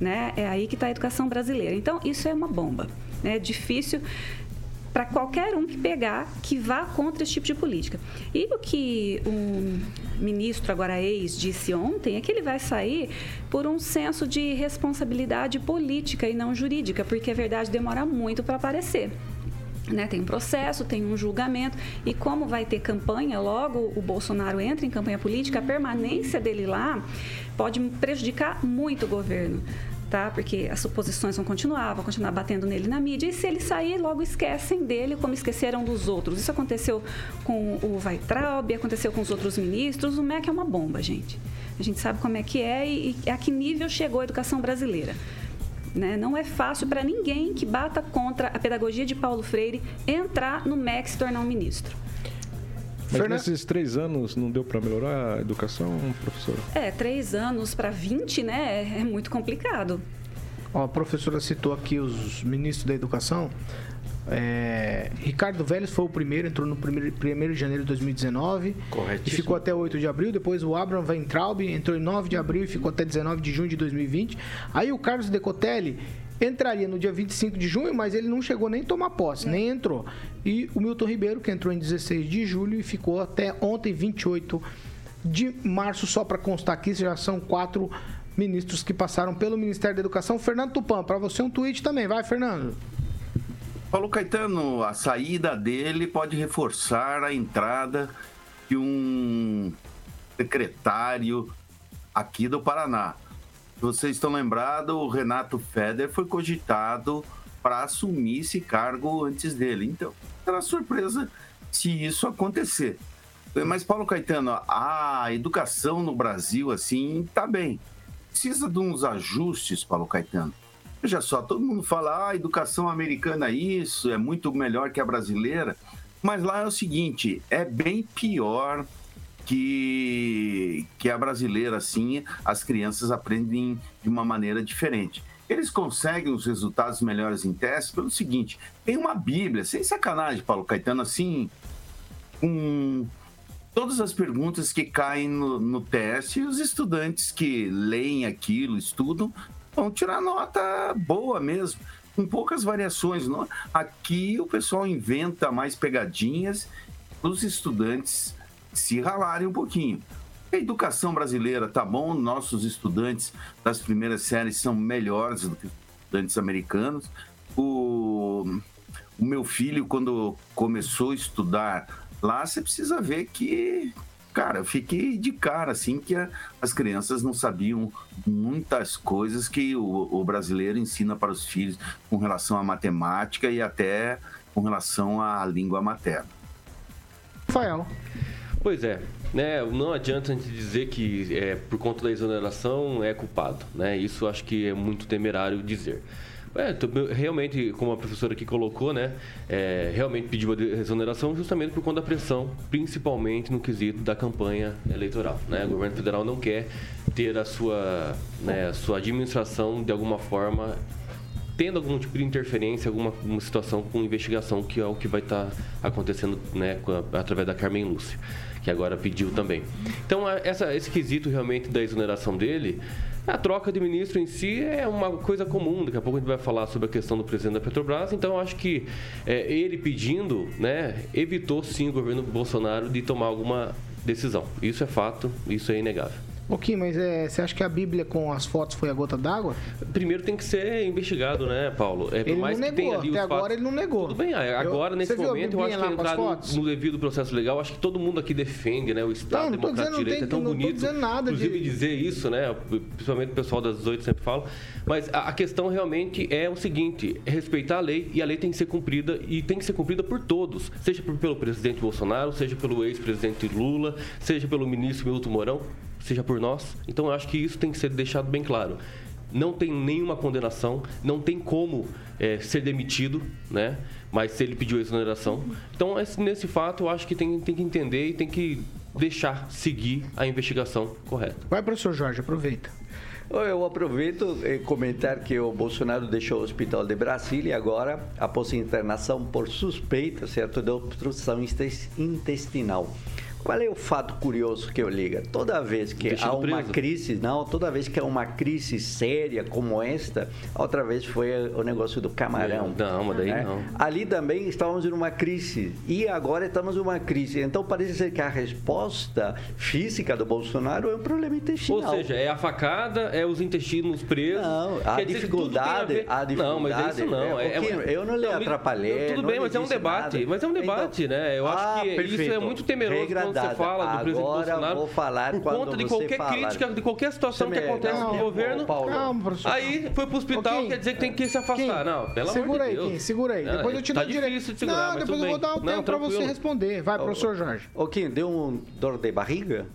Né? É aí que está a educação brasileira. Então, isso é uma bomba. É difícil para qualquer um que pegar que vá contra esse tipo de política. E o que o ministro, agora ex, disse ontem é que ele vai sair por um senso de responsabilidade política e não jurídica, porque a verdade demora muito para aparecer. Né, tem um processo, tem um julgamento, e como vai ter campanha, logo o Bolsonaro entra em campanha política, a permanência dele lá pode prejudicar muito o governo tá? Porque as suposições vão continuar, vão continuar batendo nele na mídia. E se ele sair, logo esquecem dele, como esqueceram dos outros. Isso aconteceu com o Weitraub, aconteceu com os outros ministros. O MEC é uma bomba, gente. A gente sabe como é que é e, e a que nível chegou a educação brasileira. Né? Não é fácil para ninguém que bata contra a pedagogia de Paulo Freire entrar no MEC e se tornar um ministro. Mas Fernanda... nesses três anos não deu para melhorar a educação, professora? É, três anos para 20, né? É muito complicado. Ó, a professora citou aqui os ministros da educação. É, Ricardo Vélez foi o primeiro, entrou no 1 de janeiro de 2019 e ficou até 8 de abril. Depois o Abraham Weintraub entrou em 9 de abril e ficou até 19 de junho de 2020. Aí o Carlos Decotelli entraria no dia 25 de junho, mas ele não chegou nem a tomar posse, nem entrou. E o Milton Ribeiro, que entrou em 16 de julho e ficou até ontem, 28 de março, só para constar aqui, já são quatro ministros que passaram pelo Ministério da Educação. Fernando Tupan, para você um tweet também, vai, Fernando. Paulo Caetano, a saída dele pode reforçar a entrada de um secretário aqui do Paraná vocês estão lembrados, o Renato Feder foi cogitado para assumir esse cargo antes dele. Então, será surpresa se isso acontecer. Mas, Paulo Caetano, a educação no Brasil, assim, está bem. Precisa de uns ajustes, Paulo Caetano. Veja só, todo mundo fala, ah, a educação americana é isso, é muito melhor que a brasileira. Mas lá é o seguinte, é bem pior que, que a brasileira, assim, as crianças aprendem de uma maneira diferente. Eles conseguem os resultados melhores em testes pelo seguinte: tem uma Bíblia, sem sacanagem, Paulo Caetano, assim, com todas as perguntas que caem no, no teste, e os estudantes que leem aquilo, estudam, vão tirar nota boa mesmo, com poucas variações. Não? Aqui o pessoal inventa mais pegadinhas, os estudantes se ralarem um pouquinho. A educação brasileira tá bom, nossos estudantes das primeiras séries são melhores do que estudantes americanos. O, o meu filho, quando começou a estudar lá, você precisa ver que, cara, eu fiquei de cara, assim, que a, as crianças não sabiam muitas coisas que o, o brasileiro ensina para os filhos com relação à matemática e até com relação à língua materna. Rafael. Pois é, né, não adianta a gente dizer que é, por conta da exoneração é culpado, né? Isso acho que é muito temerário dizer. É, realmente, como a professora aqui colocou, né, é, realmente pediu a exoneração justamente por conta da pressão, principalmente no quesito da campanha eleitoral. Né? O governo federal não quer ter a sua, né, a sua administração de alguma forma tendo algum tipo de interferência, alguma situação com investigação, que é o que vai estar tá acontecendo né, através da Carmen Lúcia que agora pediu também. Então, essa, esse quesito realmente da exoneração dele, a troca de ministro em si é uma coisa comum. Daqui a pouco a gente vai falar sobre a questão do presidente da Petrobras. Então, eu acho que é, ele pedindo, né, evitou sim o governo Bolsonaro de tomar alguma decisão. Isso é fato, isso é inegável. Ok, mas é, você acha que a Bíblia com as fotos foi a gota d'água? Primeiro tem que ser investigado, né, Paulo? É, ele mais não negou, até agora fatos... ele não negou. Tudo bem, agora eu, nesse momento eu acho que entrar no, no, devido processo legal, acho que todo mundo aqui defende, né, o Estado não, Democrático de Direito, tem, é tão não bonito. Não nada inclusive de... dizer isso, né, principalmente o pessoal das 18 sempre fala, mas a, a questão realmente é o seguinte, é respeitar a lei e a lei tem que ser cumprida e tem que ser cumprida por todos, seja pelo presidente Bolsonaro, seja pelo ex-presidente Lula, seja pelo ministro Milton Mourão, seja por nós. Então eu acho que isso tem que ser deixado bem claro. Não tem nenhuma condenação, não tem como é, ser demitido, né? Mas se ele pediu exoneração. Então, nesse fato, eu acho que tem, tem que entender e tem que deixar seguir a investigação correta. Vai, professor Jorge, aproveita. Eu aproveito e comentar que o Bolsonaro deixou o hospital de Brasília agora após internação por suspeita, certo, de obstrução intestinal. Qual é o fato curioso que eu ligo? Toda vez que há uma preso. crise, não, toda vez que há uma crise séria como esta, outra vez foi o negócio do camarão. Não, mas daí né? não. Ali também estávamos em uma crise e agora estamos em uma crise. Então parece ser que a resposta física do Bolsonaro é um problema intestinal. Ou seja, é a facada, é os intestinos presos. Não, a dificuldade, a, a, dificuldade. Não, mas isso não. É, é, eu não lhe atrapalhei. Tudo bem, mas é um debate. Nada. Mas é um debate, então, né? Eu acho ah, que perfeito. isso é muito temeroso. Regra você fala do presidente Bolsonaro, vou falar por conta de qualquer fala. crítica, de qualquer situação que acontece no governo, Calma, aí foi pro hospital, quer dizer que tem que se afastar. Não, pelo segura amor de Deus. Aí, segura aí, depois eu te tá dou direito. De segurar, não, depois eu vou dar o tempo para você responder. Vai, professor Jorge. O Kim, deu um dor de barriga?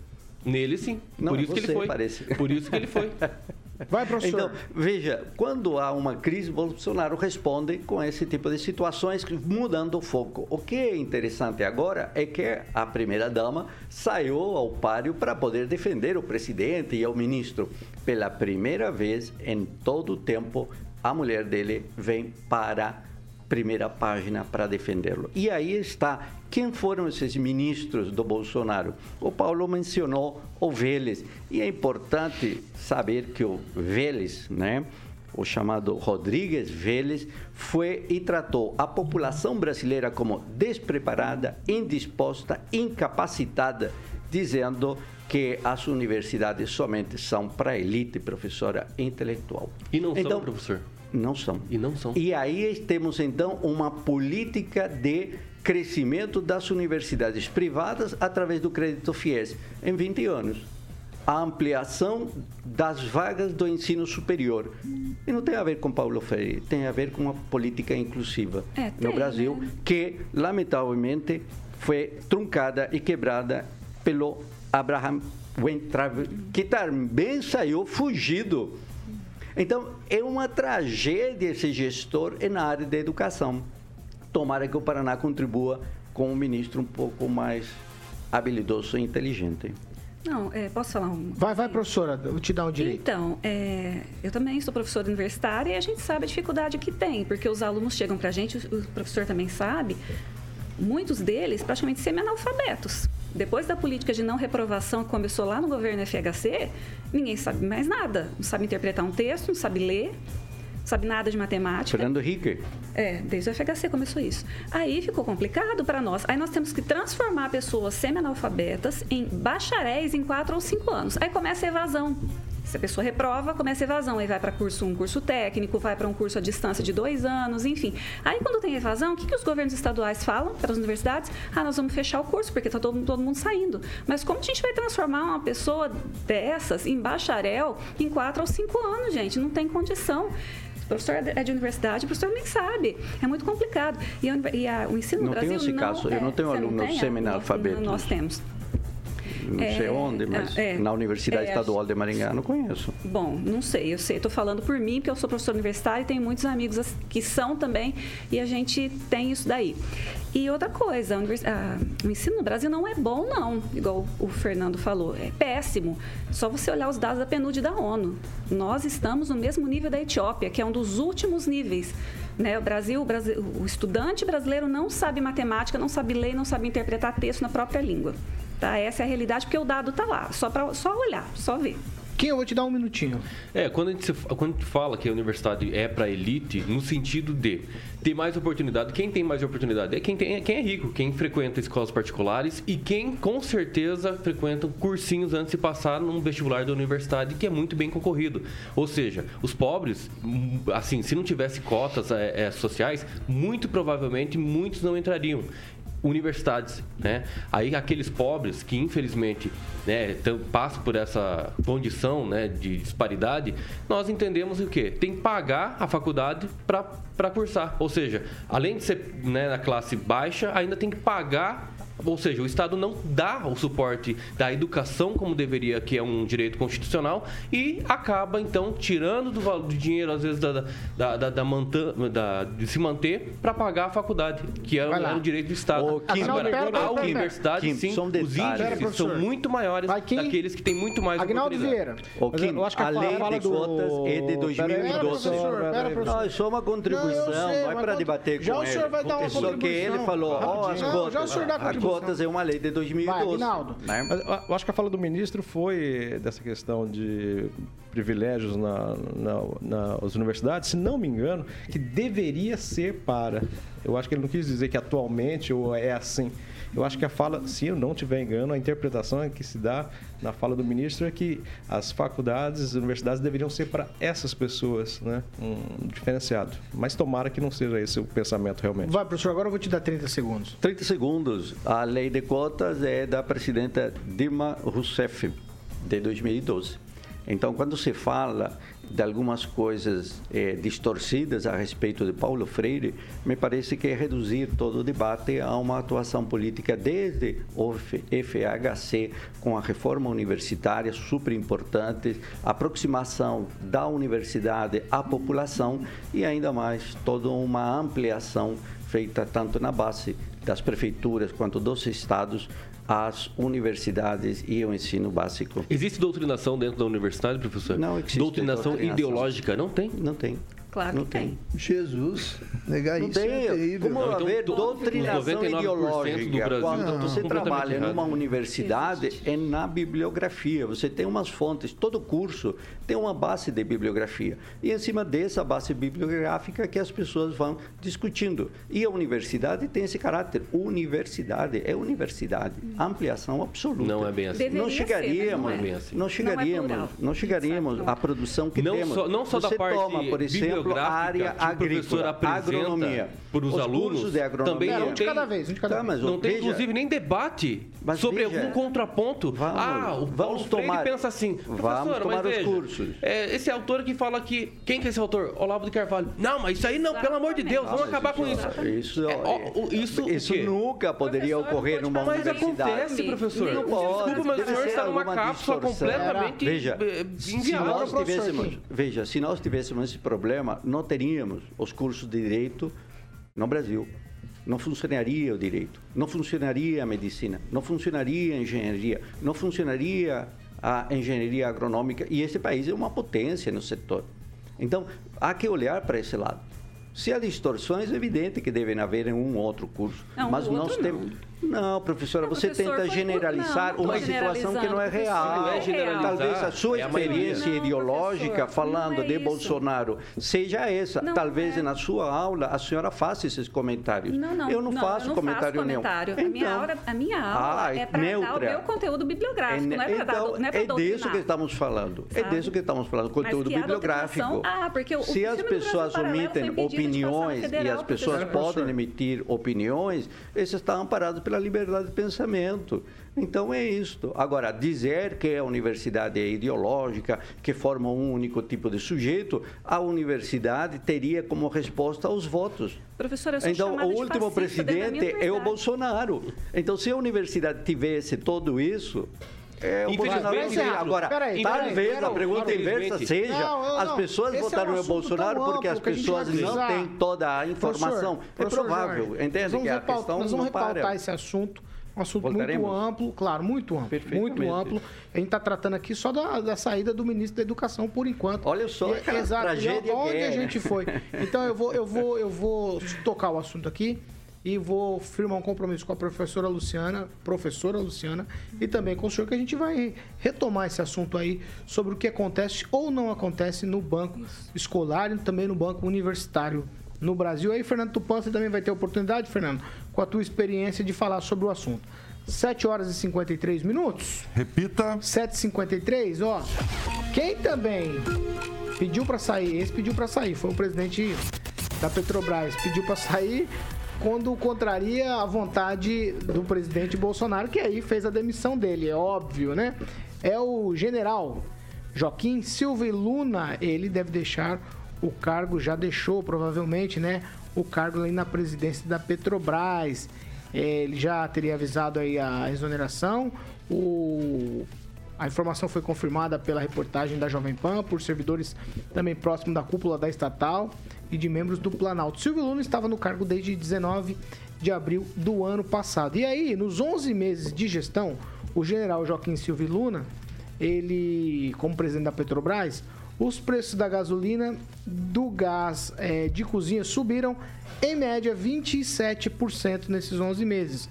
Nele sim. Não, por isso que ele foi. Parece. Por isso que ele foi. <laughs> Vai, professor. Então, veja, quando há uma crise, Bolsonaro responde com esse tipo de situações, mudando o foco. O que é interessante agora é que a primeira-dama saiu ao páreo para poder defender o presidente e o ministro. Pela primeira vez em todo o tempo, a mulher dele vem para primeira página para defendê-lo. E aí está quem foram esses ministros do Bolsonaro? O Paulo mencionou o Vélez. E é importante saber que o Vélez, né? o chamado Rodrigues Vélez, foi e tratou a população brasileira como despreparada, indisposta, incapacitada, dizendo que as universidades somente são para elite professora intelectual. E não então, são, professor? Não são. E não são. E aí temos então uma política de crescimento das universidades privadas através do crédito FIES em 20 anos. A ampliação das vagas do ensino superior. E não tem a ver com Paulo Freire, tem a ver com uma política inclusiva é, tem, no Brasil, né? que lamentavelmente foi truncada e quebrada pelo Abraham Weintraub, que também saiu fugido Então, é uma tragédia esse gestor na área da educação. Tomara que o Paraná contribua com um ministro um pouco mais habilidoso e inteligente. Não, é, posso falar um. Vai, vai, professora, vou te dar um direito. Então, é, eu também sou professora universitária e a gente sabe a dificuldade que tem, porque os alunos chegam para a gente, o professor também sabe, muitos deles praticamente semi-analfabetos. Depois da política de não reprovação que começou lá no governo FHC, ninguém sabe mais nada. Não sabe interpretar um texto, não sabe ler, sabe nada de matemática. Fernando Henrique. É, desde o FHC começou isso. Aí ficou complicado para nós. Aí nós temos que transformar pessoas semi-analfabetas em bacharéis em 4 ou 5 anos. Aí começa a evasão. Se a pessoa reprova, começa a evasão. Aí vai para curso um curso técnico, vai para um curso à distância de dois anos, enfim. Aí quando tem evasão, o que, que os governos estaduais falam para as universidades? Ah, nós vamos fechar o curso, porque está todo, todo mundo saindo. Mas como a gente vai transformar uma pessoa dessas em bacharel em quatro ou cinco anos, gente? Não tem condição. O professor é de universidade, o professor nem sabe. É muito complicado. E, a, e a, o ensino não no Brasil tem esse não caso. É, Eu não tenho você alunos tem? semi-analfabetos. Nós temos não sei É, onde, mas é, na Universidade é, Estadual de Maringá não conheço. Bom, não sei, eu sei, estou falando por mim, porque eu sou professora universitária e tenho muitos amigos que são também, e a gente tem isso daí. E outra coisa, a- o ensino no Brasil não é bom, não, igual o Fernando falou, é péssimo. Só você olhar os dados da PNUD da ONU. Nós estamos no mesmo nível da Etiópia, que é um dos últimos níveis. Né? O Brasil, o Brasil, o estudante brasileiro não sabe matemática, não sabe ler, não sabe interpretar texto na própria língua. Tá? Essa é a realidade, porque o dado está lá, só, pra, só olhar, só ver. Kim, eu vou te dar um minutinho. É, quando a gente, se- quando a gente fala que a universidade é para elite, no sentido de ter mais oportunidade, quem tem mais oportunidade é quem, tem, quem é rico, quem frequenta escolas particulares e quem com certeza frequenta cursinhos antes de passar num vestibular da universidade que é muito bem concorrido. Ou seja, os pobres, assim, se não tivesse cotas é, é, sociais, muito provavelmente muitos não entrariam universidades, né? Aí aqueles pobres que infelizmente, né, passam por essa condição, né, de disparidade, nós entendemos o quê? Tem que pagar a faculdade para para cursar, ou seja, além de ser né, na classe baixa, ainda tem que pagar ou seja, o Estado não dá o suporte da educação como deveria, que é um direito constitucional, e acaba, então, tirando do, val- do dinheiro, às vezes, da, da, da, da manta- da- de se manter para pagar a faculdade, que é, é um direito do Estado. Ô, Kim, Agora, pera, pera, a universidade, Kim, sim, um os índices são muito maiores Vai, Kim. daqueles que têm muito mais Agnaldo. Vieira. Ô, eu- Kim, eu acho que a a lei fala de do- cotas é de Pera aí, 2012. professor, pera, Pera aí. professor. Não, é só uma contribuição, Não, sei, vai para debater já com o ele. senhor vai dar uma Só que contribuição. ele falou, ó, as cotas. já o senhor dá contribuição. Cotas é uma lei de 2012. Vai, né? Mas eu acho que a fala do ministro foi dessa questão de privilégios na, na- nas universidades, se não me engano, que deveria ser para. Eu acho que ele não quis dizer que atualmente ou é assim. Eu acho que a fala, se eu não tiver engano, a interpretação que se dá na fala do ministro é que as faculdades, as universidades deveriam ser para essas pessoas, né? Um diferenciado. Mas tomara que não seja esse o pensamento realmente. Vai, professor, agora eu vou te dar 30 segundos. 30 segundos. A lei de cotas é da presidenta Dilma Rousseff, de 2012. Então, quando se fala de algumas coisas eh, distorcidas a respeito de Paulo Freire, me parece que é reduzir todo o debate a uma atuação política desde o FHC, com a reforma universitária super importante, aproximação da universidade à população e ainda mais toda uma ampliação feita tanto na base das prefeituras quanto dos estados às universidades e ao ensino básico. Existe doutrinação dentro da universidade, professor? Não existe Doutrinação, doutrinação. ideológica? Não tem? Não tem. Claro não que tem. Jesus, negar Não isso é tem. terrível. Como Não, então, do- doutrinação 99% do ideológica? Brasil Quando tá você trabalha errado. numa universidade, é na bibliografia. Você tem umas fontes, todo curso tem uma base de bibliografia. E em cima dessa base bibliográfica que as pessoas vão discutindo. E a universidade tem esse caráter. Universidade é universidade. Ampliação absoluta. Não é bem assim. Deveria não ser, chegaríamos, mas não é. não chegaríamos, plural. não chegaríamos à produção que Não temos. só- não só da Você parte toma, por exemplo, bibliográfica área que o professor agrícola, apresenta agronomia. para os alunos cursos de agronomia. também não um de tem, cada vez, um de cada Tá, vez. mas, não tem veja, inclusive nem debate Mas sobre veja, algum contraponto. vamos- ah, o vamos Paulo tomar- pensa assim, vamos professor, tomar mas os veja, cursos. é, esse autor que fala que quem que é esse autor? Olavo de Carvalho. Não, mas isso aí não, pelo amor de Deus, vamos acabar com isso. Isso, É, ó, isso, isso nunca poderia Professor, ocorrer numa Mas universidade. acontece, professor. Não pode, Desculpa, mas o senhor está numa cápsula completamente Veja, eh, se inviável. nós, tivéssemos, veja, se nós tivéssemos esse problema, não teríamos os cursos de direito no Brasil. Não funcionaria o direito, não funcionaria a medicina, não funcionaria a engenharia, não funcionaria a engenharia agronômica. E esse país é uma potência no setor. Então, há que olhar para esse lado. Se há distorções, é evidente que devem haver em um ou outro curso. Não, mas nós temos. Não, professora, Não, você professor, tenta generalizar não, não uma situação que não é real. não é generalizar, Talvez a sua é experiência Não, ideológica falando não é de. Bolsonaro seja essa. Não Talvez é. na sua aula a senhora faça esses comentários. Não, não, eu não, faço eu não comentário faço nenhum. comentário. A, minha Então, aula, a minha aula ah, é para dar o meu conteúdo bibliográfico, não é para dar, então, não é é disso que estamos falando. É Sabe? disso que estamos falando, conteúdo bibliográfico. ah, porque o- o Se as pessoas omitem opiniões e as pessoas podem emitir opiniões, esses estão amparados pela liberdade de pensamento. Então é isto. Agora, dizer que a universidade é ideológica, que forma um único tipo de sujeito, a universidade teria como resposta os votos. Professora, eu sou Então, o último presidente é o. Bolsonaro. Então, se a universidade tivesse tudo isso, é, o Infelizmente, Bolsonaro não teria. Agora, peraí, talvez peraí, a pergunta inversa seja: Não, eu as não. pessoas Esse é um votaram no Bolsonaro porque as pessoas não têm toda a informação. Professor, é professor provável, Jorge, entende? Nós vamos, Que a questão nós vamos não para. repautar esse assunto. Um assunto muito Voltaremos? amplo, claro, muito amplo. Muito amplo. A gente está tratando aqui só da, da saída do ministro da Educação por enquanto. Olha só, E- <laughs> cara, exato. tragédia e onde é, a né? gente foi. Então eu vou, eu vou, eu vou tocar o assunto aqui e vou firmar um compromisso com a professora Luciana, professora Luciana, e também com o senhor que a gente vai retomar esse assunto aí sobre o que acontece ou não acontece no banco escolar e também no banco universitário no Brasil. Aí, Fernando Tupan, você também vai ter oportunidade, Fernando, com a tua experiência de falar sobre o assunto. 7 horas e 53 minutos. Repita. 7h53, ó. Quem também pediu para sair, esse pediu para sair, foi o presidente da Petrobras, pediu para sair quando contraria a vontade do presidente Bolsonaro, que aí fez a demissão dele, é óbvio, né? É o general Joaquim Silva e Luna, ele deve deixar o cargo, já deixou provavelmente, né? O cargo ali na presidência da Petrobras. É, Ele já teria avisado aí a exoneração. O a informação foi confirmada pela reportagem da Jovem Pan por servidores também próximos da cúpula da estatal e de membros do Planalto. Silvio Luna estava no cargo desde 19 de abril do ano passado. E aí, nos 11 meses de gestão, o general Joaquim Silvio Luna, ele, como presidente da Petrobras, os preços da gasolina, do gás eh, de cozinha subiram em média 27% nesses 11 meses.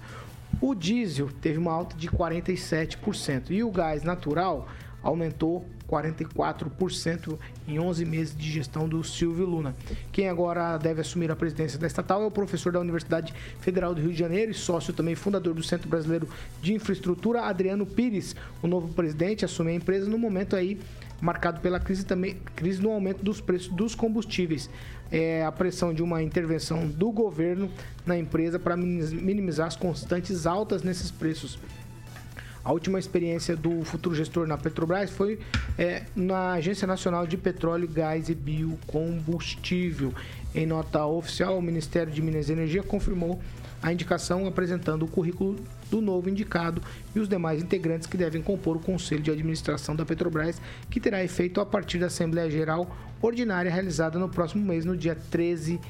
O diesel teve uma alta de 47% e o gás natural aumentou 44% em 11 meses de gestão do Silvio Luna. Quem agora deve assumir a presidência da estatal é o professor da Universidade Federal do Rio de Janeiro e sócio também fundador do Centro Brasileiro de Infraestrutura, Adriano Pires. O novo presidente assume a empresa no momento aí marcado pela crise também crise no aumento dos preços dos combustíveis. É a pressão de uma intervenção do governo na empresa para minimizar as constantes altas nesses preços. A última experiência do futuro gestor na Petrobras foi é, na Agência Nacional de Petróleo, Gás e Biocombustível. Em nota oficial, o Ministério de Minas e Energia confirmou a indicação apresentando o currículo do novo indicado e os demais integrantes que devem compor o Conselho de Administração da Petrobras, que terá efeito a partir da Assembleia Geral Ordinária realizada no próximo mês, no dia 13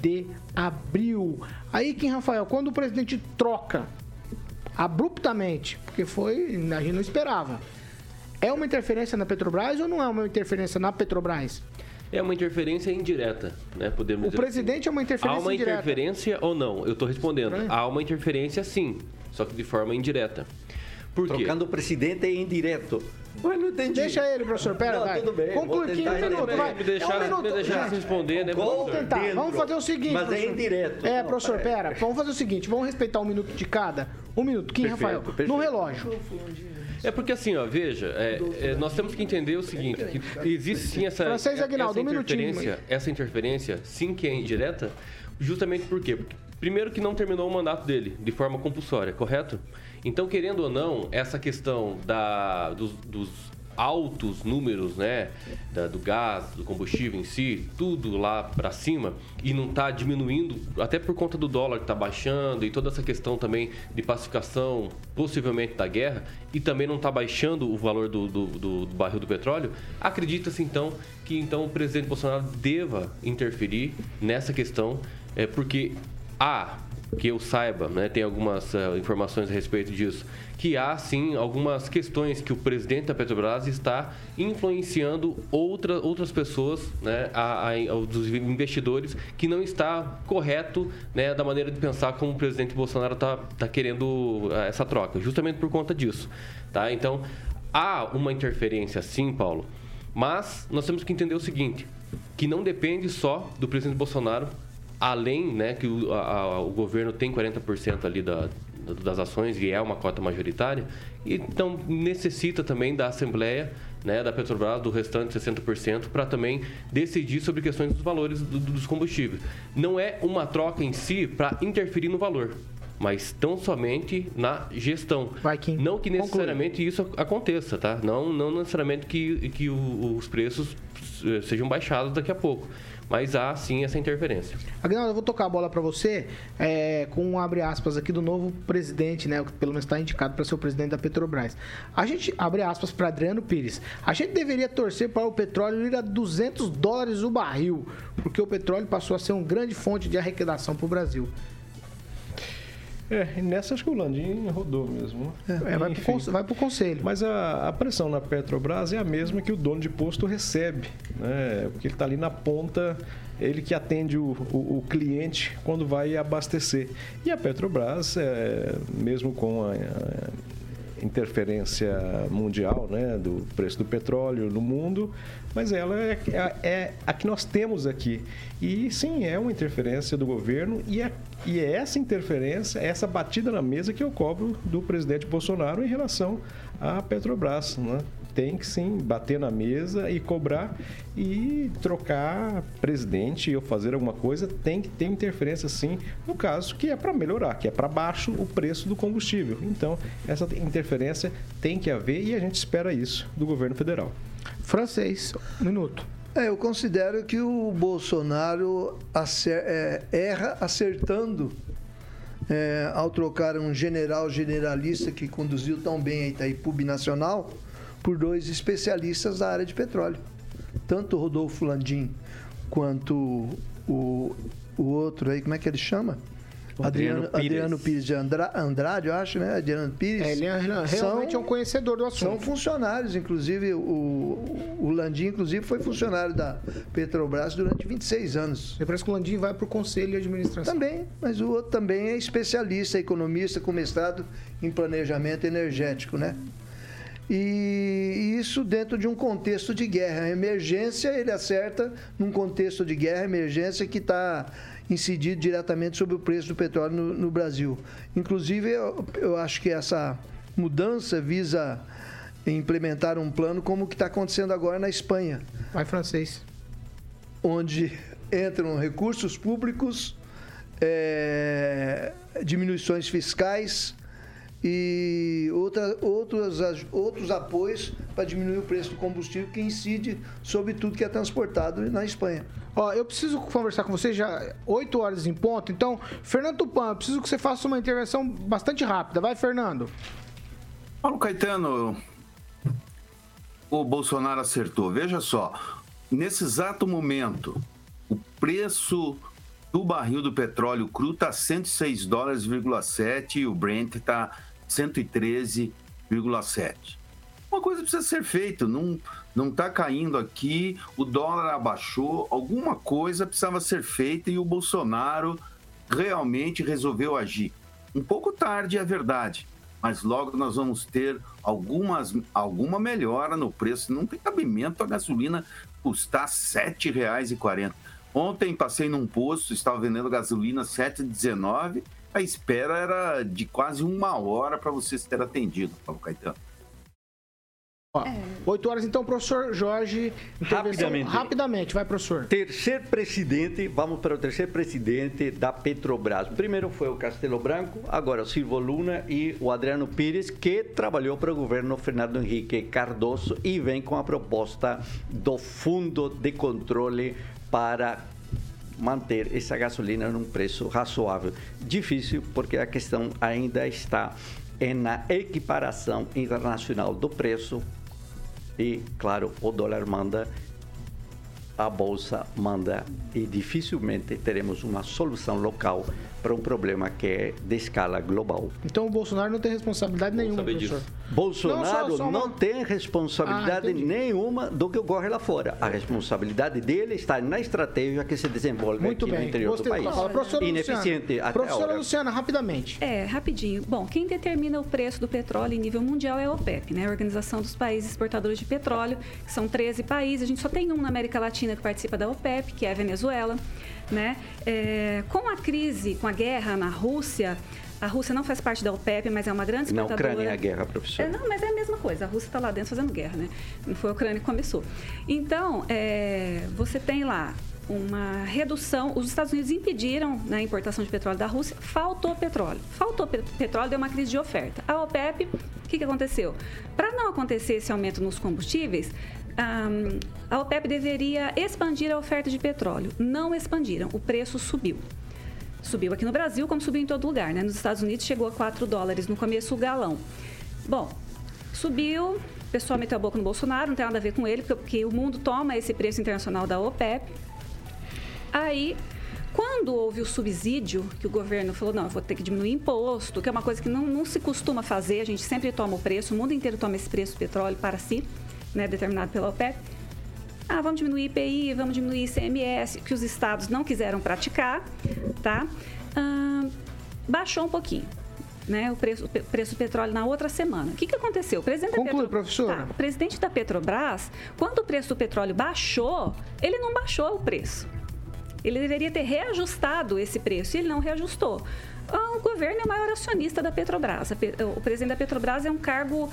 de abril. Aí, Kim Rafael, quando o presidente troca abruptamente, porque foi, a gente não esperava. É uma interferência na Petrobras ou não é uma interferência na Petrobras? É uma interferência indireta, né? Podemos O dizer presidente assim. é uma interferência Há uma indireta. interferência ou não? Eu estou respondendo. É. Há uma interferência sim, só que de forma indireta. Por quê? Trocando o presidente é indireto. Ué, não entendi. Deixa ele, professor. Pera, Não, vai. tudo bem, Conclui aqui um minuto, vai. Me deixar, é um minuto. me deixar Gente, responder, né, Vamos tentar. dentro. Vamos fazer o seguinte. Mas é professor. indireto. É, Não, professor, pera. Vamos fazer o seguinte. Vamos respeitar um minuto de cada. Um minuto. Kim, Perfeito, Rafael. perfeito. No relógio. É porque assim, ó, veja, é, é, nós temos que entender o seguinte, que existe sim essa, Francês, Aguinaldo, essa um minutinho, interferência, essa interferência, sim que é indireta, justamente por quê? Porque, primeiro que não terminou o mandato dele de forma compulsória, correto? Então, querendo ou não, essa questão da, dos, dos altos números, né, da, do gás, do combustível em si, tudo lá para cima e não está diminuindo, até por conta do dólar que está baixando e toda essa questão também de pacificação, possivelmente da guerra, e também não está baixando o valor do, do, do, do barril do petróleo, acredita-se então que então o presidente Bolsonaro deva interferir nessa questão, é, porque há que eu saiba, né, tem algumas uh, informações a respeito disso, que há sim algumas questões que o presidente da Petrobras está influenciando outra, outras pessoas, né, a, a, dos investidores, que não está correto né, da maneira de pensar como o presidente Bolsonaro está tá querendo uh, essa troca, justamente por conta disso. Tá? Então, há uma interferência sim, Paulo, mas nós temos que entender o seguinte, que não depende só do presidente Bolsonaro além né, que o, a, o governo tem 40% ali da, das ações e é uma cota majoritária, então necessita também da Assembleia né, da Petrobras, do restante 60%, para também decidir sobre questões dos valores do, dos combustíveis. Não é uma troca em si para interferir no valor, mas tão somente na gestão. Não que necessariamente Conclui. isso aconteça, tá? Não, não necessariamente que, que os preços eh, sejam baixados daqui a pouco mas há sim essa interferência. Agnaldo, eu vou tocar a bola para você é, com um abre aspas aqui do novo presidente, né? Que pelo menos está indicado para ser o presidente da Petrobras. A gente abre aspas para Adriano Pires. A gente deveria torcer para o petróleo ir a 200 dólares o barril, porque o petróleo passou a ser uma grande fonte de arrecadação para o Brasil. É, nessa acho que o Landim rodou mesmo. É, é vai para o conselho. Mas a, a, pressão na Petrobras é a mesma que o dono de posto recebe, né? Porque ele está ali na ponta, ele que atende o, o, o, cliente quando vai abastecer. E a Petrobras, é, mesmo com a, a interferência mundial né, do preço do petróleo no mundo, mas ela é, é, é, a que nós temos aqui. E sim, é uma interferência do governo e é, e é essa interferência, essa batida na mesa que eu cobro do presidente Bolsonaro em relação à Petrobras. Né? Tem que sim bater na mesa e cobrar e trocar presidente ou fazer alguma coisa, tem que ter interferência sim, no caso que é para melhorar, que é para baixo o preço do combustível. Então, essa interferência tem que haver e a gente espera isso do governo federal. Francês, um minuto. É, eu considero que o Bolsonaro acer, é, erra acertando é, ao trocar um general generalista que conduziu tão bem a Itaipu Nacional por dois especialistas da área de petróleo. Tanto o Rodolfo Landim quanto o, o outro aí, como é que ele chama? Adriano, Adriano, Pires. Adriano Pires de Andra, Andrade, eu acho, né? Adriano Pires. É, ele é, realmente são, é um conhecedor do assunto. São funcionários, inclusive, o, o Landim, inclusive, foi funcionário da Petrobras durante 26 anos. Me parece que o Landim vai para o Conselho de Administração. Também, mas o outro também é especialista, economista com mestrado em planejamento energético, né? E isso dentro de um contexto de guerra. A emergência, ele acerta num contexto de guerra, emergência que está incidido diretamente sobre o preço do petróleo no, no Brasil. Inclusive, eu, eu, acho que essa mudança visa implementar um plano como o que está acontecendo agora na Espanha. Vai francês. Onde <laughs> entram recursos públicos, é, diminuições fiscais, e outra, outros, outros apoios para diminuir o preço do combustível que incide sobre tudo que é transportado na Espanha. Ó, eu preciso conversar com você já 8 horas em ponto, então, Fernando Tupan, eu preciso que você faça uma intervenção bastante rápida. Vai, Fernando. Paulo Caetano, o Bolsonaro acertou. Veja só, nesse exato momento, o preço do barril do petróleo cru está 106 dólares,7 e o Brent está 113,7. Uma coisa precisa ser feita, não não está caindo aqui, o dólar abaixou, alguma coisa precisava ser feita e o Bolsonaro realmente resolveu agir. Um pouco tarde, é verdade, mas logo nós vamos ter algumas, alguma melhora no preço. Não tem cabimento a gasolina custar R$ 7,40. Ontem passei num posto, estava vendendo gasolina R$ 7,19 a espera era de quase uma hora para você ser atendido, Paulo Caetano. Ó, 8 horas, então, professor Jorge. intervenção- Rapidamente. Rapidamente, vai, professor. Terceiro presidente, vamos para o terceiro presidente da Petrobras. Primeiro foi o Castelo Branco, agora o Silvio Luna e o Adriano Pires, que trabalhou para o governo Fernando Henrique Cardoso e vem com a proposta do Fundo de Controle para manter essa gasolina num preço razoável. Difícil, porque a questão ainda está é na equiparação internacional do preço e, claro, o dólar manda, a bolsa manda e dificilmente teremos uma solução local para um problema que é de escala global. Então o Bolsonaro não tem responsabilidade nenhuma, saber professor. disso. Bolsonaro Não, não, só- só uma- tem responsabilidade Ah, nenhuma do que ocorre lá fora. A responsabilidade dele está na estratégia que se desenvolve Muito aqui no bem. interior Gostei do país. Professora Ineficiente Luciana, até professora agora. Luciana, rapidamente. É, rapidinho. Bom, quem determina o preço do petróleo em nível mundial é a OPEP, né? A Organização dos Países Exportadores de Petróleo, que são 13 países. A gente só tem um na América Latina que participa da OPEP, que é a Venezuela, né? É, com a crise, com a guerra na Rússia, a Rússia não faz parte da OPEP, mas é uma grande Na exportadora. Ucrânia é a guerra, professor. É, não, mas é a mesma coisa. A Rússia está lá dentro fazendo guerra, né? Não foi a Ucrânia que começou. Então, é, você tem lá uma redução. Os Estados Unidos impediram né, a importação de petróleo da Rússia. Faltou petróleo. Faltou pe- petróleo, deu uma crise de oferta. A OPEP, o que, que aconteceu? Para não acontecer esse aumento nos combustíveis, ahm, a OPEP deveria expandir a oferta de petróleo. Não expandiram. O preço subiu. Subiu aqui no Brasil, como subiu em todo lugar, né? Nos Estados Unidos chegou a 4 dólares no começo o galão. Bom, subiu, o pessoal meteu a boca no Bolsonaro, não tem nada a ver com ele, porque, o mundo toma esse preço internacional da OPEP. Aí, quando houve o subsídio, que o governo falou, não, eu vou ter que diminuir imposto, que é uma coisa que não, não se costuma fazer, a gente sempre toma o preço, o mundo inteiro toma esse preço do petróleo para si, né, determinado pela OPEP. Ah, vamos diminuir IPI, vamos diminuir ICMS, que os estados não quiseram praticar, tá? Ah, baixou um pouquinho. Né, o preço, o preço do petróleo na outra semana. O que, que aconteceu? O presidente da Conclui, Petro- professora. Tá, o presidente da Petrobras, quando o preço do petróleo baixou, ele não baixou o preço. Ele deveria ter reajustado esse preço e ele não reajustou. Ah, O governo é o maior acionista da Petrobras. O presidente da Petrobras é um cargo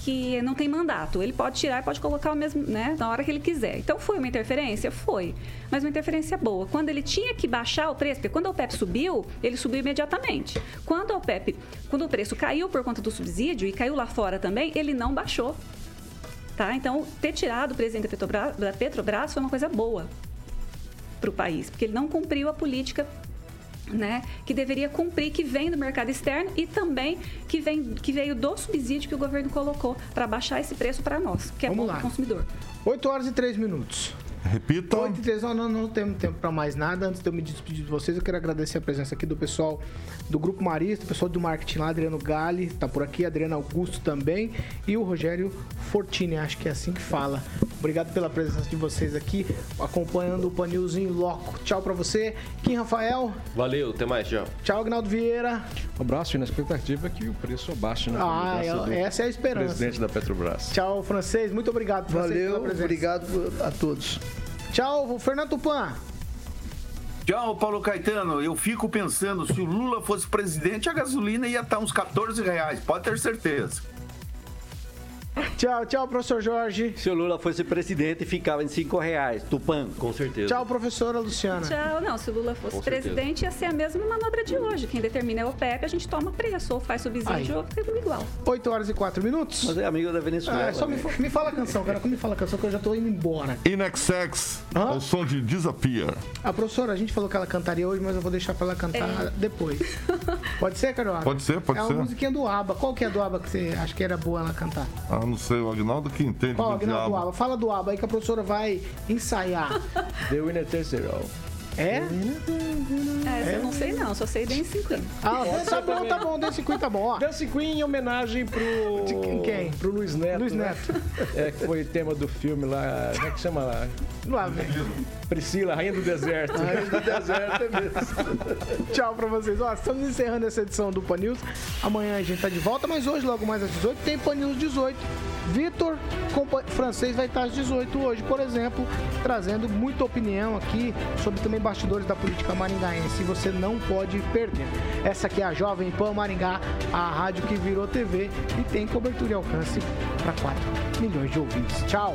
que não tem mandato. Ele pode tirar e pode colocar o mesmo, né, na hora que ele quiser. Então foi uma interferência? Foi. Mas uma interferência boa. Quando ele tinha que baixar o preço, porque quando a OPEP subiu, ele subiu imediatamente. Quando a OPEP, quando o preço caiu por conta do subsídio e caiu lá fora também, ele não baixou. Tá? Então, ter tirado o presidente da Petrobras, da Petrobras foi uma coisa boa para o país, porque ele não cumpriu a política né, que deveria cumprir, que vem do mercado externo e também que, vem, que veio do subsídio que o governo colocou para baixar esse preço para nós, que é Vamos bom lá. o consumidor. 8 horas e 3 minutos. Repita. 8 e 3, não, não, não temos tempo para mais nada. Antes de eu me despedir de vocês, eu quero agradecer a presença aqui do pessoal do Grupo Marista, o pessoal do marketing lá, Adriano Gale, tá por aqui, Adriano Augusto também, e o Rogério Fortini, acho que é assim que fala. Obrigado pela presença de vocês aqui, acompanhando o Panils em loco. Tchau para você, Kim Rafael, Valeu, até mais, tchau. tchau, Agnaldo Vieira. Um abraço e na expectativa que o preço abaixe na Ah, mudança do essa é a esperança. presidente da Petrobras. Tchau, francês, muito obrigado francês, pela Valeu, presença. obrigado a todos. Tchau, Fernando Tupan. Tchau, Paulo Caetano. Eu fico pensando, se o Lula fosse presidente, a gasolina ia estar uns 14 reais, pode ter certeza. Tchau, tchau, professor Jorge. Se o Lula fosse presidente, ficava em cinco reais. Tupã. Com certeza. Tchau, professora Luciana. Tchau, não, se o Lula fosse Com certeza. presidente, ia ser a mesma manobra de hoje. Quem determina é o OPEP, a gente toma preço, ou faz subsídio, Aí. ou fica igual. 8 horas e 4 minutos. Mas é amigo da Venezuela. É só me, né? fa- me fala a canção, cara. Me fala a canção que eu já tô indo embora. Inexex, Hã? ao som de Disappear. A professora, a gente falou que ela cantaria hoje, mas eu vou deixar pra ela cantar depois. <laughs> Pode ser, Carioca? Pode ser, pode é ser. uma musiquinha do ABBA. Qual que é do ABBA que você acha que era boa ela cantar? Ah, não sei, o Agnaldo que entende Qual, do Aguinaldo, do diabo. ABBA? Fala do ABBA aí que a professora vai ensaiar. The winner takes it all. É? É, eu não sei não, só sei Dance 50. Ah, tá bom, tá bom. Desse Queen tá bom, ó. Dance Queen em homenagem pro. De quem? Pro Luiz Neto. Luiz né? Neto. É, que foi tema do filme lá. Como é que chama lá? Lá, vem. Priscila, Rainha do Deserto. <laughs> Rainha do deserto é mesmo. Tchau pra vocês. Ó, estamos encerrando essa edição do Pan News. Amanhã a gente tá de volta, mas hoje, logo mais às 18, tem Pan News 18. Vitor Francês vai estar às 18 hoje, por exemplo, trazendo muita opinião aqui sobre também bastidores da política maringaense. Você não pode perder. Essa aqui é a Jovem Pan Maringá, a rádio que virou TV e tem cobertura e alcance para 4 milhões de ouvintes. Tchau!